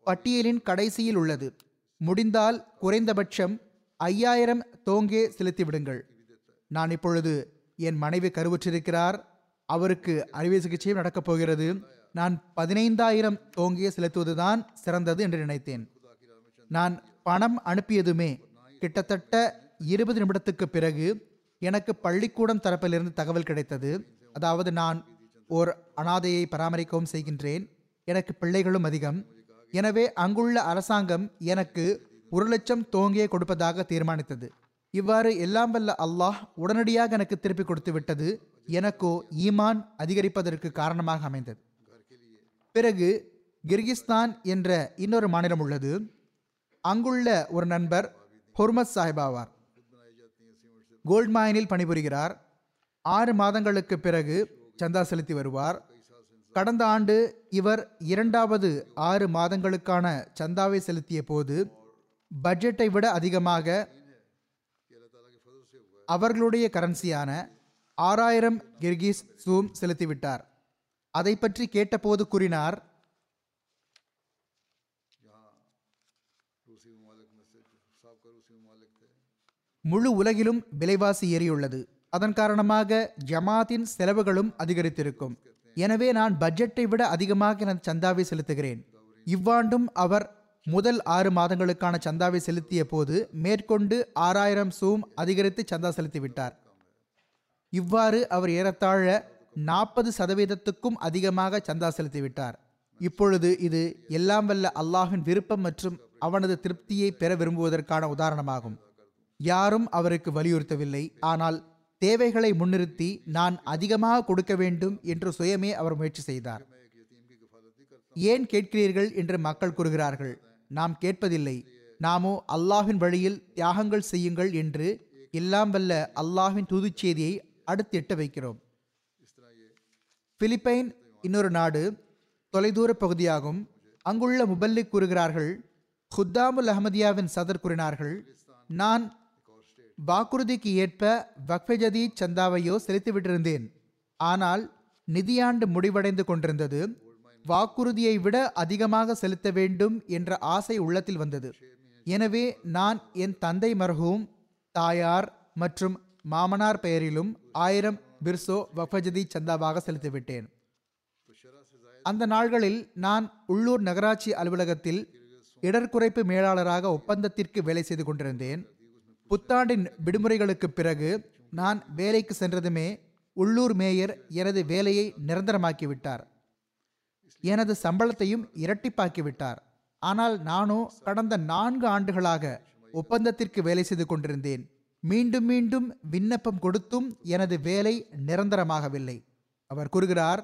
பட்டியலின் கடைசியில் உள்ளது. முடிந்தால் குறைந்தபட்சம் ஐயாயிரம் தோங்கே செலுத்திவிடுங்கள். நான் இப்பொழுது என் மனைவி கருவுற்றிருக்கிறார். அவருக்கு அறுவை சிகிச்சையும் நடக்கப் போகிறது. நான் பதினைந்தாயிரம் தோங்கே செலுத்துவதுதான் சிறந்தது என்று நினைத்தேன். நான் பணம் அனுப்பியதுமே கிட்டத்தட்ட இருபது நிமிடத்துக்கு பிறகு எனக்கு பள்ளிக்கூடம் தரப்பிலிருந்து தகவல் கிடைத்தது. அதாவது நான் ஓர் அனாதையை பராமரிக்கவும் செய்கின்றேன். எனக்கு பிள்ளைகளும் அதிகம். எனவே அங்குள்ள அரசாங்கம் எனக்கு ஒரு லட்சம் தோங்கியே கொடுப்பதாக தீர்மானித்தது. இவ்வாறு எல்லாம் வல்ல அல்லாஹ் உடனடியாக எனக்கு திருப்பி கொடுத்து விட்டது. எனக்கோ ஈமான் அதிகரிப்பதற்கு காரணமாக அமைந்தது. பிறகு கிர்கிஸ்தான் என்ற இன்னொரு மாநிலம் உள்ளது. அங்குள்ள ஒரு நண்பர் ஹொர்மத் சாஹிப் ஆவார். கோல்ட் மைனில் பணிபுரிகிறார். ஆறு மாதங்களுக்கு பிறகு சந்தா செலுத்தி வருவார். கடந்த ஆண்டு இவர் இரண்டாவது ஆறு மாதங்களுக்கான சந்தாவை செலுத்திய போது பட்ஜெட்டை விட அதிகமாக அவர்களுடைய கரன்சியான ஆறாயிரம் கிர்கிஸ் சூம் செலுத்திவிட்டார். அதை பற்றி கேட்டபோது கூறினார் முழு உலகிலும் விலைவாசி ஏறியுள்ளது. அதன் காரணமாக ஜமாத்தின் செலவுகளும் அதிகரித்திருக்கும். எனவே நான் பட்ஜெட்டை விட அதிகமாக எனது சந்தாவை செலுத்துகிறேன். இவ்வாண்டும் அவர் முதல் ஆறு மாதங்களுக்கான சந்தாவை செலுத்திய போது மேற்கொண்டு ஆறாயிரம் சூம் அதிகரித்து சந்தா செலுத்திவிட்டார் இவ்வாறு அவர் ஏறத்தாழ நாற்பது சதவீதத்துக்கும் அதிகமாக சந்தா செலுத்திவிட்டார் இப்பொழுது இது எல்லாம் வல்ல அல்லாஹின் விருப்பம் மற்றும் அவனது திருப்தியை பெற விரும்புவதற்கான உதாரணமாகும். யாரும் அவருக்கு வலியுறுத்தவில்லை. ஆனால் தேவைகளை முன்னிறுத்தி நான் அதிகமாக கொடுக்க வேண்டும் என்று சுயமே அவர் முயற்சி செய்தார். ஏன் கேட்கிறீர்கள் என்று மக்கள் கூறுகிறார்கள். நாம் கேட்பதில்லை. நாமோ அல்லாஹின் வழியில் தியாகங்கள் செய்யுங்கள் என்று எல்லாம் வல்ல அல்லாஹின் தூதுச் செய்தியை அடுத்து எட்ட வைக்கிறோம். பிலிப்பைன் இன்னொரு நாடு தொலைதூர பகுதியாகும். அங்குள்ள முபல்லிக் கூறுகிறார்கள் ஹுத்தாமுல் அஹமதியாவின் சதர் கூறினார்கள் நான் வாக்குறுதிக்கு ஏற்ப வக்ஃபே சந்தாவையோ செலுத்திவிட்டிருந்தேன். ஆனால் நிதியாண்டு முடிவடைந்து கொண்டிருந்தது. வாக்குறுதியை விட அதிகமாக செலுத்த வேண்டும் என்ற ஆசை உள்ளத்தில் வந்தது. எனவே நான் என் தந்தை மரகும் தாயார் மற்றும் மாமனார் பெயரிலும் ஆயிரம் பிர்சோ வக்ஃபஜதி சந்தாவாக செலுத்திவிட்டேன். அந்த நாள்களில் நான் உள்ளூர் நகராட்சி அலுவலகத்தில் இடர்குறைப்பு மேலாளராக ஒப்பந்தத்திற்கு வேலை செய்து கொண்டிருந்தேன். புத்தாண்டின் விடுமுறைகளுக்கு பிறகு நான் வேலைக்கு சென்றதுமே உள்ளூர் மேயர் எனது வேலையை நிரந்தரமாக்கிவிட்டார். எனது சம்பளத்தையும் இரட்டிப்பாக்கி விட்டார் ஆனால் நானோ கடந்த நான்கு ஆண்டுகளாக ஒப்பந்தத்திற்கு வேலை செய்து கொண்டிருந்தேன். மீண்டும் மீண்டும் விண்ணப்பம் கொடுத்தும் எனது வேலை நிரந்தரமாகவில்லை. அவர் கூறுகிறார்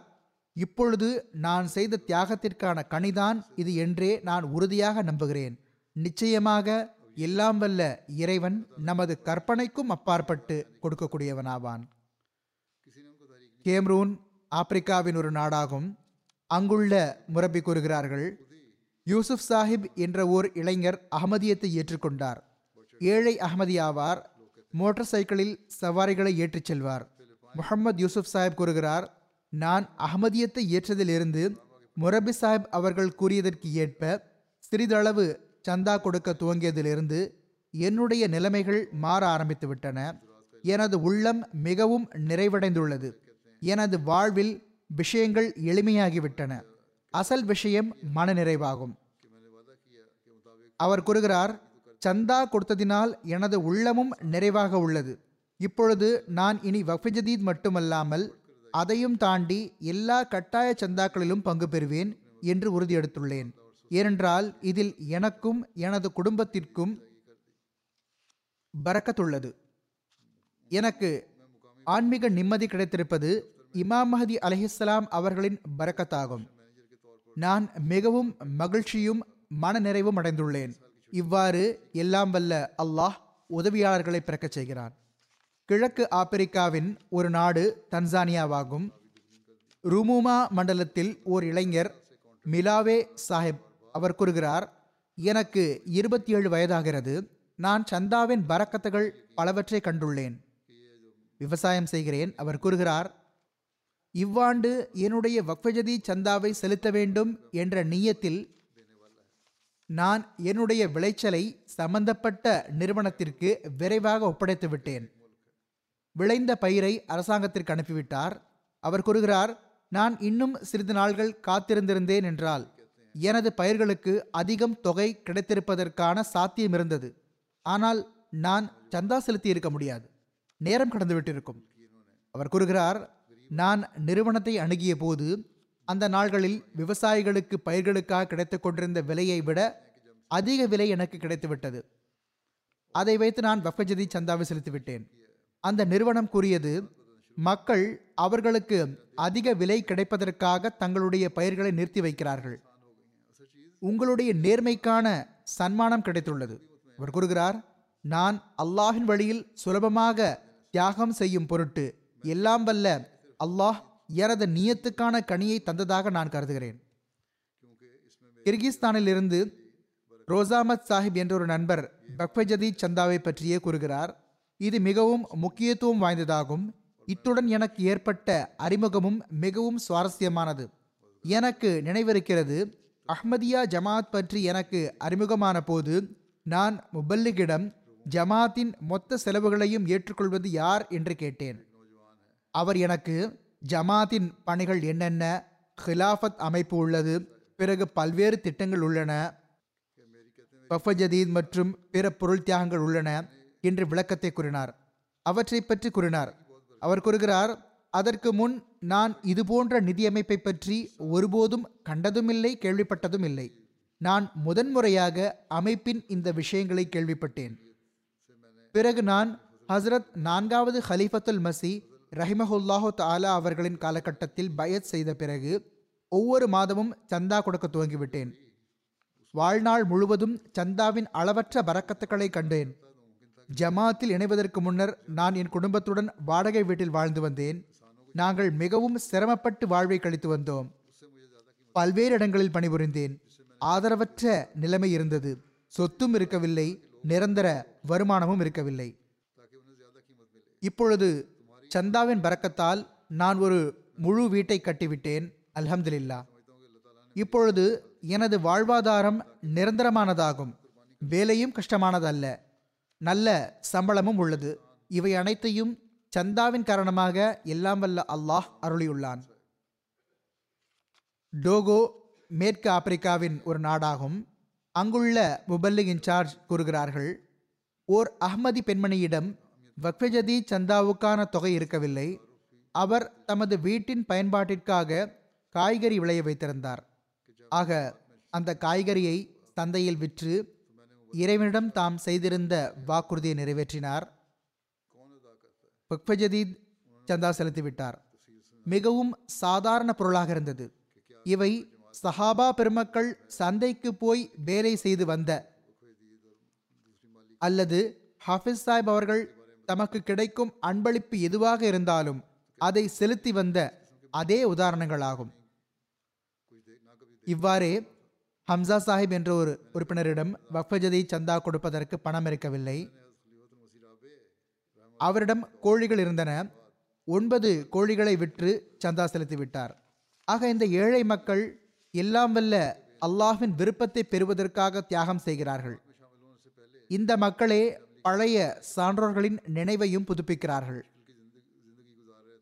இப்பொழுது நான் செய்த தியாகத்திற்கான கனிதான் இது என்றே நான் உறுதியாக நம்புகிறேன். நிச்சயமாக எல்லாம் வல்ல இறைவன் நமது கற்பனைக்கும் அப்பாற்பட்டு கொடுக்கக்கூடியவனாவான். கேம்ரூன் ஆப்பிரிக்காவின் ஒரு நாடாகும். அங்குள்ள முரப்பி கூறுகிறார்கள் யூசுப் சாஹிப் என்ற ஓர் இளைஞர் அகமதியத்தை ஏற்றுக்கொண்டார். ஏழை அகமதி ஆவார் மோட்டார் சைக்கிளில் சவாரிகளை ஏற்றிச் செல்வார். முகமது யூசுப் சாஹிப் கூறுகிறார் நான் அகமதியத்தை ஏற்றதிலிருந்து முரபி சாஹிப் அவர்கள் கூறியதற்கு ஏற்ப சிறிதளவு சந்தா கொடுக்க துவங்கியதிலிருந்து என்னுடைய நிலைமைகள் மாற ஆரம்பித்து விட்டன எனது உள்ளம் மிகவும் நிறைவடைந்துள்ளது. எனது வாழ்வில் விஷயங்கள் எளிமையாகிவிட்டன. அசல் விஷயம் மனநிறைவாகும். அவர் கூறுகிறார் சந்தா கொடுத்ததினால் எனது உள்ளமும் நிறைவாக உள்ளது. இப்பொழுது நான் இனி வஃபிஜதீத் மட்டுமல்லாமல் அதையும் தாண்டி எல்லா கட்டாய சந்தாக்களிலும் பங்கு பெறுவேன் என்று உறுதியெடுத்துள்ளேன். ஏனென்றால் இதில் எனக்கும் எனது குடும்பத்திற்கும் பறக்கத்துள்ளது எனக்கு ஆன்மீக நிம்மதி கிடைத்திருப்பது இமாம் மஹதி அலஹிஸ்லாம் அவர்களின் பறக்கத்தாகும் நான் மிகவும் மகிழ்ச்சியும் மனநிறைவும் அடைந்துள்ளேன். இவ்வாறு எல்லாம் வல்ல அல்லாஹ் உதவியாளர்களை பிறக்கச் செய்கிறான். கிழக்கு ஆப்பிரிக்காவின் ஒரு நாடு தன்சானியாவாகும். ருமுமா மண்டலத்தில் ஓர் இளைஞர் மிலாவே சாஹிப் அவர் கூறுகிறார் எனக்கு இருபத்தி ஏழு வயதாகிறது. நான் சந்தாவின் பரக்கத்துகள் பலவற்றை கண்டுள்ளேன். விவசாயம் செய்கிறேன். அவர் கூறுகிறார் இவ்வாண்டு என்னுடைய வக்ஃபஜதி சந்தாவை செலுத்த வேண்டும் என்ற நீயத்தில் நான் என்னுடைய விளைச்சலை சம்பந்தப்பட்ட நிறுவனத்திற்கு விரைவாக ஒப்படைத்து விட்டேன். விளைந்த பயிரை அரசாங்கத்திற்கு அனுப்பிவிட்டார். அவர் கூறுகிறார் நான் இன்னும் சிறிது நாள்கள் காத்திருந்திருந்தேன் என்றால் எனது பயிர்களுக்கு அதிகம் தொகை கிடைத்திருப்பதற்கான சாத்தியம் இருந்தது. ஆனால் நான் சந்தா செலுத்தி இருக்க முடியாது. நேரம் கடந்துவிட்டிருக்கும் அவர் கூறுகிறார் நான் நிறுவனத்தை அணுகிய போது அந்த நாள்களில் விவசாயிகளுக்கு பயிர்களுக்காக கிடைத்துக் கொண்டிருந்த விலையை விட அதிக விலை எனக்கு கிடைத்துவிட்டது. அதை வைத்து நான் வஃபஜதி சந்தாவை செலுத்திவிட்டேன். அந்த நிறுவனம் கூறியது மக்கள் அவர்களுக்கு அதிக விலை கிடைப்பதற்காக தங்களுடைய பயிர்களை நிறுத்தி வைக்கிறார்கள். உங்களுடைய நேர்மைக்கான சன்மானம் கிடைத்துள்ளது. அவர் கூறுகிறார் நான் அல்லாஹின் வழியில் சுலபமாக தியாகம் செய்யும் பொருட்டு எல்லாம் வல்ல அல்லாஹ் எனது நியத்துக்கான கனியை தந்ததாக நான் கருதுகிறேன். கிர்கிஸ்தானில் இருந்து ரோசாமத் சாஹிப் என்ற ஒரு நண்பர் பக்வஜதி சந்தாவை பற்றியே கூறுகிறார் இது மிகவும் முக்கியத்துவம் வாய்ந்ததாகும். இத்துடன் எனக்கு ஏற்பட்ட அறிமுகமும் மிகவும் சுவாரஸ்யமானது. எனக்கு நினைவிருக்கிறது அஹ்மதியா ஜமாத் பற்றி எனக்கு அறிமுகமான போது நான் முபல்லிகிடம் ஜமாத்தின் மொத்த செலவுகளையும் ஏற்றுக்கொள்வது யார் என்று கேட்டேன். அவர் எனக்கு ஜமாத்தின் பணிகள் என்னென்ன? ஹிலாஃபத் அமைப்பு உள்ளது. பிறகு பல்வேறு திட்டங்கள் உள்ளன. பஃபஜதீத் மற்றும் பிற பொருள் தியாகங்கள் உள்ளன என்று விளக்கத்தை கூறினார். அவற்றை பற்றி கூறினார். அவர் கூறுகிறார் அதற்கு முன் நான் இதுபோன்ற நிதியமைப்பை பற்றி ஒருபோதும் கண்டதுமில்லை கேள்விப்பட்டதும் இல்லை நான் முதன்முறையாக அமைப்பின் இந்த விஷயங்களை கேள்விப்பட்டேன். பிறகு நான் ஹஸ்ரத் நான்காவது ஹலீஃபத்துல் மசி ரஹிமஹுல்லாஹு தாலா அவர்களின் காலகட்டத்தில் பயத் செய்த பிறகு ஒவ்வொரு மாதமும் சந்தா கொடுக்க துவங்கிவிட்டேன். வாழ்நாள் முழுவதும் சந்தாவின் அளவற்ற பறக்கத்துக்களை கண்டேன். ஜமாத்தில் இணைவதற்கு முன்னர் நான் என் குடும்பத்துடன் வாடகை வீட்டில் வாழ்ந்து வந்தேன். நாங்கள் மிகவும் சிரமப்பட்டு வாழ்வை கழித்து வந்தோம். பல்வேறு இடங்களில் பணிபுரிந்தேன். ஆதரவற்ற நிலைமை இருந்தது. சொத்தும் இருக்கவில்லை. நிரந்தர வருமானமும் இருக்கவில்லை. இப்பொழுது சந்தாவின் பறக்கத்தால் நான் ஒரு முழு வீட்டை கட்டிவிட்டேன். அல்ஹம்துலில்லா. இப்பொழுது எனது வாழ்வாதாரம் நிரந்தரமானதாகும். வேலையும் கஷ்டமானதல்ல. நல்ல சம்பளமும் உள்ளது. இவை அனைத்தையும் சந்தாவின் காரணமாக எல்லாம் வல்ல அல்லாஹ் அருளியுள்ளான். டோகோ மேற்கு ஆப்பிரிக்காவின் ஒரு நாடாகும். அங்குள்ள முபல்லி இன்சார்ஜ் கூறுகிறார்கள் ஓர் அஹ்மதி பெண்மணியிடம் வக்ஃபஜதி சந்தாவுக்கான தொகை இருக்கவில்லை. அவர் தமது வீட்டின் பயன்பாட்டிற்காக காய்கறி விளைய வைத்திருந்தார். ஆக அந்த காய்கறியை சந்தையில் விற்று இறைவனிடம் தாம் செய்திருந்த வாக்குறுதியை நிறைவேற்றினார். பக்ஃபஜதீத் சந்தா செலுத்திவிட்டார். மிகவும் சாதாரண பொருளாக இருந்தது. இவை சஹாபா பெருமக்கள் சந்தைக்கு போய் வேலை செய்து வந்த அல்லது ஹாஃபிஸ் சாஹிப் அவர்கள் தமக்கு கிடைக்கும் அன்பளிப்பு எதுவாக இருந்தாலும் அதை செலுத்தி வந்த அதே உதாரணங்களாகும். இவ்வாறே ஹம்சா சாஹிப் என்ற ஒரு உறுப்பினரிடம் வக்ஃபஜதி சந்தா கொடுப்பதற்கு பணம் இருக்கவில்லை அவரிடம் கோழிகள் இருந்தன. ஒன்பது கோழிகளை விற்று சந்தா செலுத்தி விட்டார். ஆக இந்த ஏழை மக்கள் எல்லாம் வல்ல அல்லாஹின் விருப்பத்தை பெறுவதற்காக தியாகம் செய்கிறார்கள். இந்த மக்களே பழைய சான்றோர்களின் நினைவையும் புதுப்பிக்கிறார்கள்.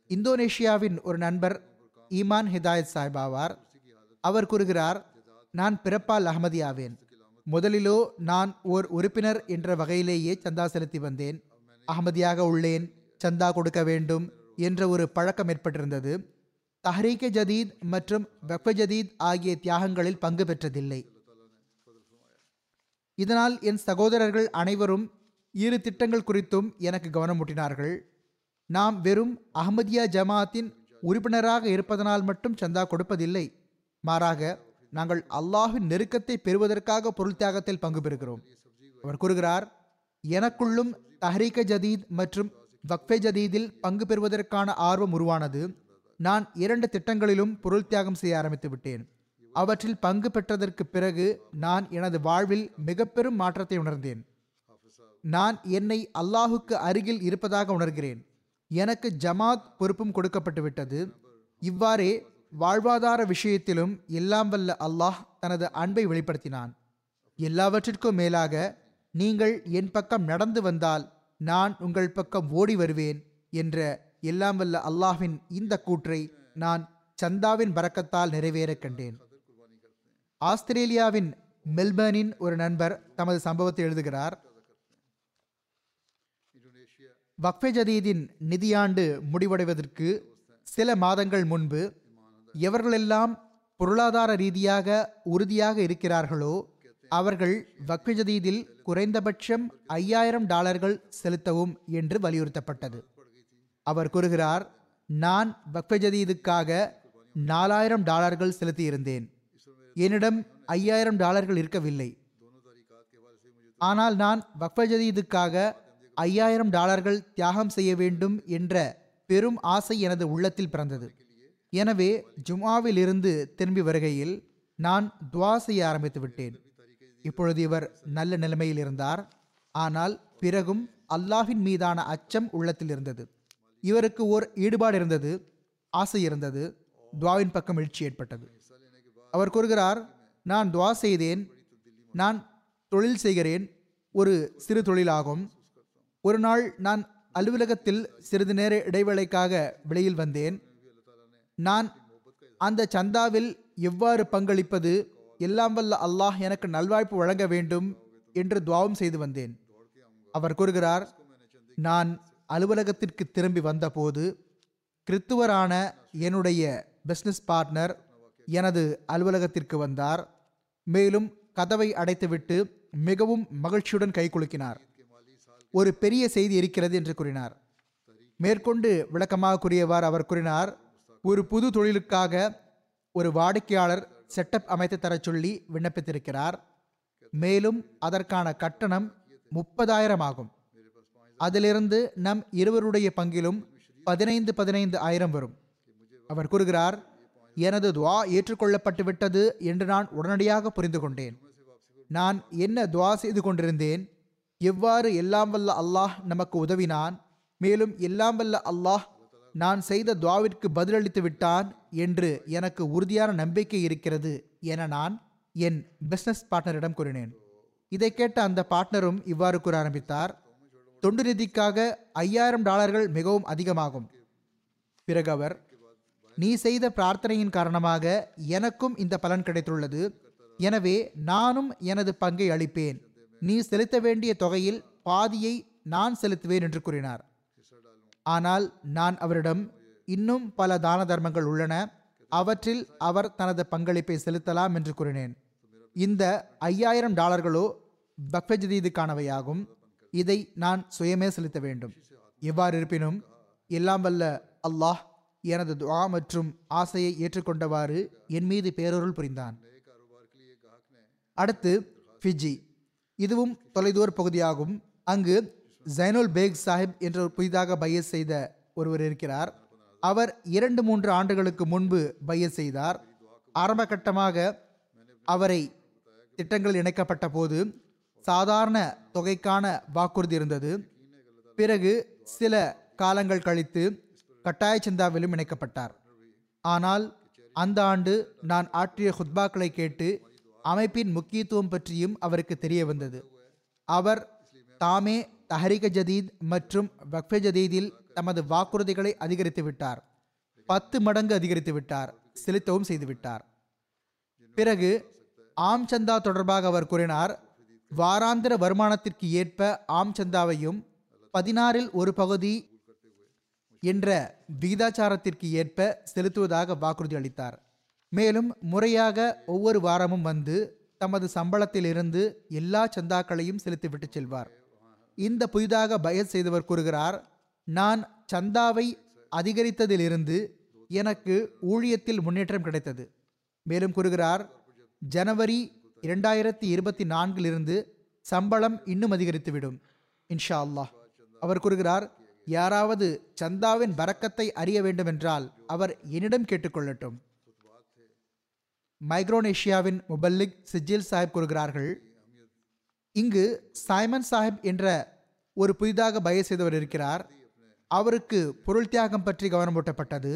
இந்தோனேஷியாவின் ஒரு நண்பர் ஈமான் ஹிதாயத் சாஹிப் ஆவார். அவர் கூறுகிறார் நான் பிறப்பால் அகமதியாவேன். முதலிலோ நான் ஓர் உறுப்பினர் என்ற வகையிலேயே சந்தா செலுத்தி வந்தேன். அகமதியாக உள்ளேன் சந்தா கொடுக்க வேண்டும் என்ற ஒரு பழக்கம் ஏற்பட்டிருந்தது. தஹ்ரீகே ஜதீத் மற்றும் வக்ஃப ஜதீத் ஆகிய தியாகங்களில் பங்கு பெற்றதில்லை. இதனால் என் சகோதரர்கள் அனைவரும் இரு திட்டங்கள் குறித்தும் எனக்கு கவனமூட்டினார்கள். நாம் வெறும் அஹமதியா ஜமாத்தின் உறுப்பினராக இருப்பதனால் மட்டும் சந்தா கொடுப்பதில்லை. மாறாக நாங்கள் அல்லாஹின் நெருக்கத்தை பெறுவதற்காக பொருள் தியாகத்தில் பங்கு பெறுகிறோம். அவர் கூறுகிறார் எனக்குள்ளும் தஹ்ரீக ஜதீத் மற்றும் வக்ஃபே ஜதீதில் பங்கு பெறுவதற்கான ஆர்வம் உருவானது. நான் இரண்டு திட்டங்களிலும் பொருள் தியாகம் செய்ய ஆரம்பித்து விட்டேன். அவற்றில் பங்கு பெற்றதற்கு பிறகு நான் எனது வாழ்வில் மிக பெரும் மாற்றத்தை உணர்ந்தேன். நான் என்னை அல்லாஹுக்கு அருகில் இருப்பதாக உணர்கிறேன். எனக்கு ஜமாத் பொறுப்பும் கொடுக்கப்பட்டு விட்டது. இவ்வாறே வாழ்வாதார விஷயத்திலும் எல்லாம் வல்ல அல்லாஹ் தனது அன்பை வெளிப்படுத்தினான். எல்லாவற்றிற்கும் மேலாக நீங்கள் என் பக்கம் நடந்து வந்தால் நான் உங்கள் பக்கம் ஓடி வருவேன் என்ற எல்லாம் வல்ல அல்லாஹ்வின் இந்த கூற்றை நான் சந்தாவின் பறக்கத்தால் நிறைவேற கண்டேன். ஆஸ்திரேலியாவின் மெல்பர்னின் ஒரு நண்பர் தமது சம்பவத்தை எழுதுகிறார். வக்ஃபே ஜதீதின் நிதியாண்டு முடிவடைவதற்கு சில மாதங்கள் முன்பு எவர்களெல்லாம் பொருளாதார ரீதியாக உறுதியாக இருக்கிறார்களோ அவர்கள் வக்ஃபஜதீதில் குறைந்தபட்சம் ஐயாயிரம் டாலர்கள் செலுத்தவும் என்று வலியுறுத்தப்பட்டது. அவர் கூறுகிறார் நான் வக்ஃபஜதீதுக்காக நாலாயிரம் டாலர்கள் செலுத்தியிருந்தேன். என்னிடம் ஐயாயிரம் டாலர்கள் இருக்கவில்லை. ஆனால் நான் வக்ஃபஜதீதுக்காக ஐயாயிரம் டாலர்கள் தியாகம் செய்ய வேண்டும் என்ற பெரும் ஆசை எனது உள்ளத்தில் பிறந்தது. எனவே ஜுமாவிலிருந்து திரும்பி வருகையில் நான் துவா செய்ய ஆரம்பித்து விட்டேன் இப்பொழுது இவர் நல்ல நிலைமையில் இருந்தார் ஆனால் பிறகும் அல்லாஹின் மீதான அச்சம் உள்ளத்தில் இருந்தது. இவருக்கு ஓர் ஈடுபாடு இருந்தது ஆசை இருந்தது துவாவின் பக்கம் எழுச்சி ஏற்பட்டது. அவர் கூறுகிறார் நான் துவா செய்தேன் நான் தொழில் செய்கிறேன் ஒரு சிறு தொழிலாகும். ஒரு நாள் நான் அலுவலகத்தில் சிறிது நேர இடைவேளைக்காக வெளியில் வந்தேன். நான் அந்த சந்தாவில் எவ்வாறு பங்களிப்பது எல்லாம் வல்ல அல்லாஹ் எனக்கு நல்வாய்ப்பு வழங்க வேண்டும் என்று துவாவும் செய்து வந்தேன். அவர் கூறுகிறார் நான் அலுவலகத்திற்கு திரும்பி வந்தபோது கிறித்துவரான என்னுடைய பிஸ்னஸ் பார்ட்னர் எனது அலுவலகத்திற்கு வந்தார். மேலும் கதவை அடைத்துவிட்டு மிகவும் மகிழ்ச்சியுடன் கைகுலுக்கினார் ஒரு பெரிய செய்தி இருக்கிறது என்று கூறினார். மேற்கொண்டு விளக்கமாக கூறியவாறு அவர் கூறினார் ஒரு புது தொழிலுக்காக ஒரு வாடிக்கையாளர் செட்டப் அமைத்து தரச் சொல்லி விண்ணப்பித்திருக்கிறார். மேலும் அதற்கான கட்டணம் முப்பதாயிரம் ஆகும். அதிலிருந்து நம் இருவருடைய பங்கிலும் பதினைந்து பதினைந்து ஆயிரம் வரும். அவர் கூறுகிறார் எனது துவா ஏற்றுக்கொள்ளப்பட்டு விட்டது என்று நான் உடனடியாக புரிந்து கொண்டேன். நான் என்ன துவா செய்து கொண்டிருந்தேன்? எவ்வாறு எல்லாம் வல்ல அல்லாஹ் நமக்கு உதவினான்? மேலும் எல்லாம் வல்ல அல்லாஹ் நான் செய்த துவாவிற்கு பதிலளித்து விட்டான் என்று எனக்கு உறுதியான நம்பிக்கை இருக்கிறது என நான் என் பிஸ்னஸ் பார்ட்னரிடம் கூறினேன். இதை கேட்ட அந்த பார்ட்னரும் இவ்வாறு கூற ஆரம்பித்தார். தொண்டு நிதிக்காக ஐயாயிரம் டாலர்கள் மிகவும் அதிகமாகும். பிறகு அவர் நீ செய்த பிரார்த்தனையின் காரணமாக எனக்கும் இந்த பலன் கிடைத்துள்ளது. எனவே நானும் எனது பங்கை அளிப்பேன். நீ செலுத்த வேண்டிய தொகையில் பாதியை நான் செலுத்துவேன் என்று கூறினார். ஆனால் நான் அவரிடம் இன்னும் பல தான தர்மங்கள் உள்ளன. அவற்றில் அவர் தனது பங்களிப்பை செலுத்தலாம் என்று கூறினேன். இந்த ஐயாயிரம் டாலர்களோ பக்வஜதீதுக்கானவையாகும் இதை நான் சுயமே செலுத்த வேண்டும். எவ்வாறு இருப்பினும் எல்லாம் வல்ல அல்லாஹ் எனது துவா மற்றும் ஆசையை ஏற்றுக்கொண்டவாறு என் மீது பேரொருள் புரிந்தான். அடுத்து ஃபிஜி இதுவும் தொலைதூர் பகுதியாகும். அங்கு ஜைனுல் பேக் சாஹிப் என்ற புதிதாக பையஸ் செய்த ஒருவர் இருக்கிறார். அவர் இரண்டு மூன்று ஆண்டுகளுக்கு முன்பு பையஸ் செய்தார். ஆரம்ப கட்டமாக அவரை திட்டங்கள் இணைக்கப்பட்ட போது சாதாரண தொகைக்கான வாக்குறுதி இருந்தது. பிறகு சில காலங்கள் கழித்து கட்டாய சந்தாவிலும் இணைக்கப்பட்டார். ஆனால் அந்த ஆண்டு நான் ஆற்றிய ஹுத்பாக்களை கேட்டு அமைப்பின் முக்கியத்துவம் பற்றியும் அவருக்கு தெரிய வந்தது. அவர் தாமே தஹரிக ஜதீத் மற்றும் வக்ஃபே ஜதீதில் தமது வாக்குறுதிகளை அதிகரித்து விட்டார். பத்து மடங்கு அதிகரித்து விட்டார். செலுத்தவும் செய்துவிட்டார் பிறகு ஆம் சந்தா தொடர்பாக அவர் கூறினார் வாராந்திர வருமானத்திற்கு ஏற்ப ஆம் சந்தாவையும் பதினாறில் ஒரு பகுதி என்ற விகிதாச்சாரத்திற்கு ஏற்ப செலுத்துவதாக வாக்குறுதி அளித்தார். மேலும் முறையாக ஒவ்வொரு வாரமும் வந்து தமது சம்பளத்திலிருந்து எல்லா சந்தாக்களையும் செலுத்திவிட்டு செல்வார். இந்த புதிதாக பயத் செய்தவர் கூறுகிறார் நான் சந்தாவை அதிகரித்ததிலிருந்து எனக்கு ஊழியத்தில் முன்னேற்றம் கிடைத்தது. மேலும் கூறுகிறார் ஜனவரி இரண்டாயிரத்தி இருபத்தி நான்கிலிருந்து சம்பளம் இன்னும் அதிகரித்துவிடும். இன்ஷா அல்லாஹ் அவர் கூறுகிறார் யாராவது சந்தாவின் பறக்கத்தை அறிய வேண்டுமென்றால் அவர் என்னிடம் கேட்டுக்கொள்ளட்டும். மைக்ரோனேஷியாவின் முபல்லிக் சிஜில் சாஹிப் கூறுகிறார்கள் இங்கு சைமன் சாஹிப் என்ற ஒரு புதிதாக பய செய்தவர் இருக்கிறார். அவருக்கு பொருள் தியாகம் பற்றி கவனமூட்டப்பட்டது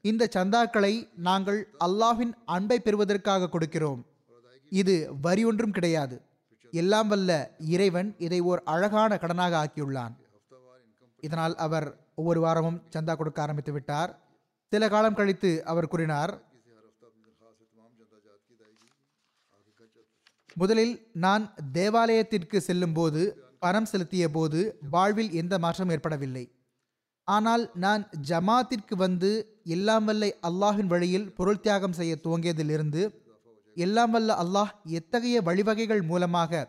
இந்த சந்தாக்களை நாங்கள் அல்லாஹின் அன்பை பெறுவதற்காக கொடுக்கிறோம். இது வரி ஒன்றும் கிடையாது. எல்லாம் வல்ல இறைவன் இதை ஓர் அழகான கடனாக ஆக்கியுள்ளான். இதனால் அவர் ஒவ்வொரு வாரமும் சந்தா கொடுக்க ஆரம்பித்து விட்டார். சில காலம் கழித்து அவர் கூறினார் முதலில் நான் தேவாலயத்திற்கு செல்லும்போது பணம் செலுத்திய போது வாழ்வில் எந்த மாற்றம் ஏற்படவில்லை. ஆனால் நான் ஜமாத்திற்கு வந்து எல்லாம் வல்ல அல்லாஹின் வழியில் பொருள் தியாகம் செய்ய துவங்கியதிலிருந்து எல்லாம் வல்ல அல்லாஹ் எத்தகைய வழிவகைகள் மூலமாக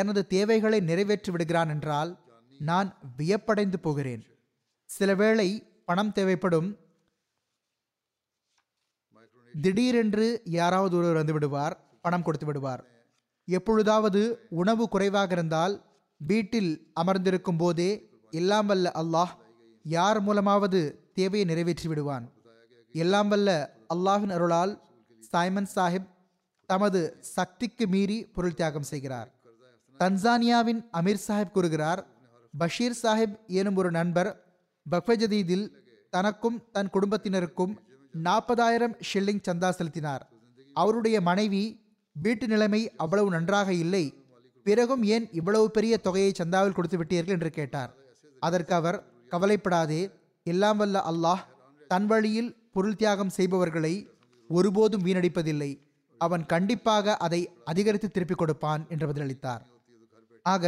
எனது தேவைகளை நிறைவேற்றி விடுகிறான் என்றால் நான் வியப்படைந்து போகிறேன். சில வேளை பணம் தேவைப்படும். திடீரென்று யாராவது ஒருவர் வந்து விடுவார் பணம் கொடுத்து விடுவார். எப்பொழுதாவது உணவு குறைவாக இருந்தால் வீட்டில் அமர்ந்திருக்கும் போதே எல்லாம் வல்ல அல்லாஹ் யார் மூலமாவது தேவையை நிறைவேற்றி விடுவான். எல்லாம் வல்ல அல்லாஹின் அருளால் சைமன் சாஹிப் தமது சக்திக்கு மீறி பொருள் தியாகம் செய்கிறார். தன்சானியாவின் அமீர் சாஹிப் கூறுகிறார் பஷீர் சாஹிப் எனும் ஒரு நண்பர் பக்வஜதீதில் தனக்கும் தன் குடும்பத்தினருக்கும் நாற்பதாயிரம் ஷில்லிங் சந்தா செலுத்தினார். அவருடைய மனைவி வீட்டு நிலைமை அவ்வளவு நன்றாக இல்லை. பிறகும் ஏன் இவ்வளவு பெரிய தொகையை சந்தாவில் கொடுத்து விட்டீர்கள் என்று கேட்டார். அதற்கு அவர் கவலைப்படாதே எல்லாம் வல்ல அல்லாஹ் தன் வழியில் பொருள் தியாகம் செய்பவர்களை ஒருபோதும் வீணடிப்பதில்லை. அவன் கண்டிப்பாக அதை அதிகரித்து திருப்பிக் கொடுப்பான் என்று பதிலளித்தார். ஆக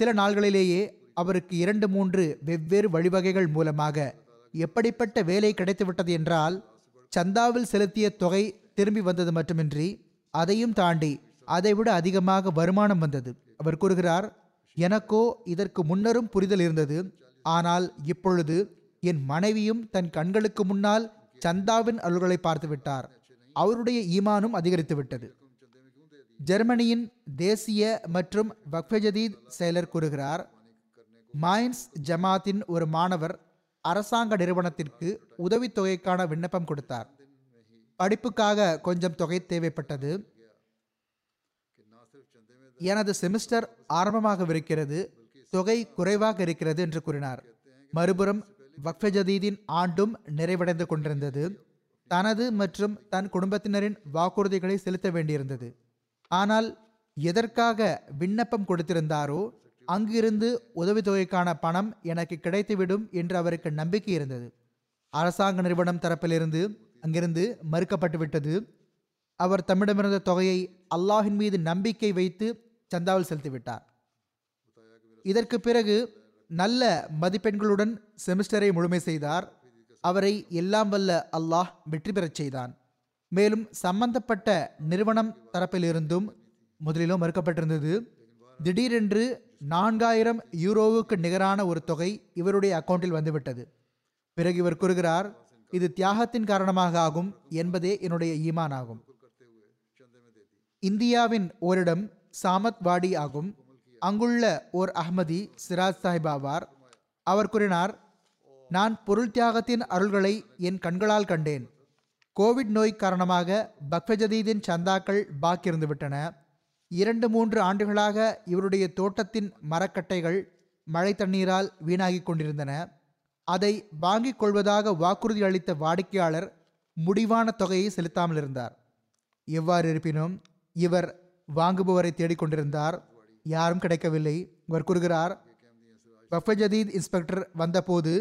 சில நாள்களிலேயே அவருக்கு இரண்டு மூன்று வெவ்வேறு வழிவகைகள் மூலமாக எப்படிப்பட்ட வேலை கிடைத்துவிட்டது என்றால் சந்தாவில் செலுத்திய தொகை திரும்பி வந்தது மட்டுமின்றி அதையும் தாண்டி அதைவிட அதிகமாக வருமானம் வந்தது. அவர் கூறுகிறார் எனக்கோ இதற்கு முன்னரும் புரிதல் இருந்தது. ஆனால் இப்பொழுது என் மனைவியும் தன் கண்களுக்கு முன்னால் சந்தாவின் அலுவலை பார்த்து விட்டார். அவருடைய ஈமானும் அதிகரித்து விட்டது. ஜெர்மனியின் தேசிய மற்றும் வக்ஃபஜதீத் செயலர் கூறுகிறார் மைன்ஸ் ஜமாத்தின் ஒரு மாணவர் அரசாங்க நிறுவனத்திற்கு உதவித்தொகைக்கான விண்ணப்பம் கொடுத்தார். படிப்புக்காக கொஞ்சம் தொகை தேவைப்பட்டது. எனது செமிஸ்டர் ஆரம்பமாகவிருக்கிறது. தொகை குறைவாக இருக்கிறது என்று கூறினார். மறுபுறம் வக்ஃபஜதீதின் ஆண்டும் நிறைவடைந்து கொண்டிருந்தது. தனது மற்றும் தன் குடும்பத்தினரின் வாக்குறுதிகளை செலுத்த வேண்டியிருந்தது. ஆனால் எதற்காக விண்ணப்பம் கொடுத்திருந்தாரோ அங்கிருந்து உதவித்தொகைக்கான பணம் எனக்கு கிடைத்துவிடும் என்று அவருக்கு நம்பிக்கை இருந்தது. அரசாங்க நிறுவனம் தரப்பிலிருந்து அங்கிருந்து மறுக்கப்பட்டு விட்டது. அவர் தம்மிடமிருந்த தொகையை அல்லாஹின் மீது நம்பிக்கை வைத்து சந்தாவில் செலுத்திவிட்டார். இதற்கு பிறகு நல்ல மதிப்பெண்களுடன் செமிஸ்டரை முழுமை செய்தார். அவரை எல்லாம் வல்ல அல்லாஹ் வெற்றி பெறச் செய்தான். மேலும் சம்பந்தப்பட்ட நிறுவனம் தரப்பிலிருந்தும் முதலிலும் மறுக்கப்பட்டிருந்தது. திடீரென்று நான்காயிரம் யூரோவுக்கு நிகரான ஒரு தொகை இவருடைய அக்கவுண்டில் வந்துவிட்டது. பிறகு இவர் கூறுகிறார் இது தியாகத்தின் காரணமாக ஆகும் என்பதே என்னுடைய ஈமான் ஆகும் இந்தியாவின் ஓரிடம் சாமத் வாடி ஆகும். அங்குள்ள ஓர் அஹ்மதி சிராஜ் சாஹிப் ஆவார். அவர் கூறினார் நான் பொருள் தியாகத்தின் அருள்களை என் கண்களால் கண்டேன். கோவிட் நோய் காரணமாக பக்ஃபஜதீதின் சந்தாக்கள் பாக்கியிருந்துவிட்டன. விட்டன இரண்டு மூன்று ஆண்டுகளாக இவருடைய தோட்டத்தின் மரக்கட்டைகள் மழை தண்ணீரால் வீணாகிக் கொண்டிருந்தன. அதை வாங்கிக் கொள்வதாக வாக்குறுதி அளித்த வாடிக்கையாளர் முடிவான தொகையை செலுத்தாமல் இருந்தார். எவ்வாறு இருப்பினும் இவர் வாங்குபவரை தேடிக்கொண்டிருந்தார் யாரும் கிடைக்கவில்லை. இவர் கூறுகிறார் பஃபஜதீத் இன்ஸ்பெக்டர் வந்தபோது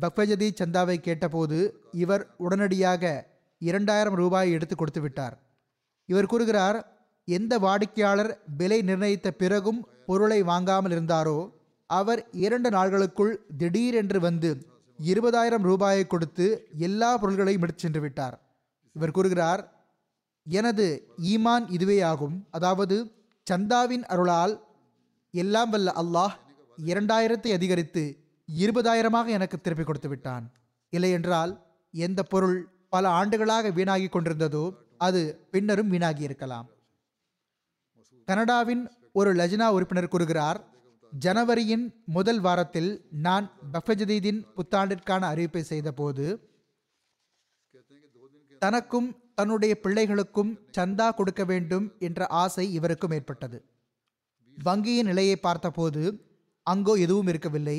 பஃபஜதீத் சந்தாவை கேட்டபோது இவர் உடனடியாக இரண்டாயிரம் ரூபாய் எடுத்து கொடுத்து விட்டார். இவர் கூறுகிறார் எந்த வாடிக்கையாளர் விலை நிர்ணயித்த பிறகும் பொருளை வாங்காமல் இருந்தாரோ அவர் இரண்டு நாள்களுக்குள் திடீரென்று வந்து இருபதாயிரம் ரூபாயை கொடுத்து எல்லா பொருள்களையும் எடுத்து சென்று விட்டார். இவர் கூறுகிறார் எனது ஈமான் இதுவே ஆகும் அதாவது சந்தாவின் அருளால் எல்லாம் வல்ல அல்லாஹ் இரண்டாயிரத்தை அதிகரித்து இருபதாயிரமாக எனக்கு திருப்பி கொடுத்து விட்டான். இல்லையென்றால் எந்த பொருள் பல ஆண்டுகளாக வீணாகி கொண்டிருந்ததோ அது பின்னரும் வீணாகி இருக்கலாம். கனடாவின் ஒரு லஜினா உறுப்பினர் கூறுகிறார் ஜனவரியின் முதல் வாரத்தில் நான் பஃபஜதீதின் புத்தாண்டிற்கான அறிவிப்பை செய்தபோது தனக்கும் தன்னுடைய பிள்ளைகளுக்கும் சந்தா கொடுக்க வேண்டும் என்ற ஆசை இவருக்கும் ஏற்பட்டது. வங்கியின் நிலையை பார்த்தபோது அங்கோ எதுவும் இருக்கவில்லை.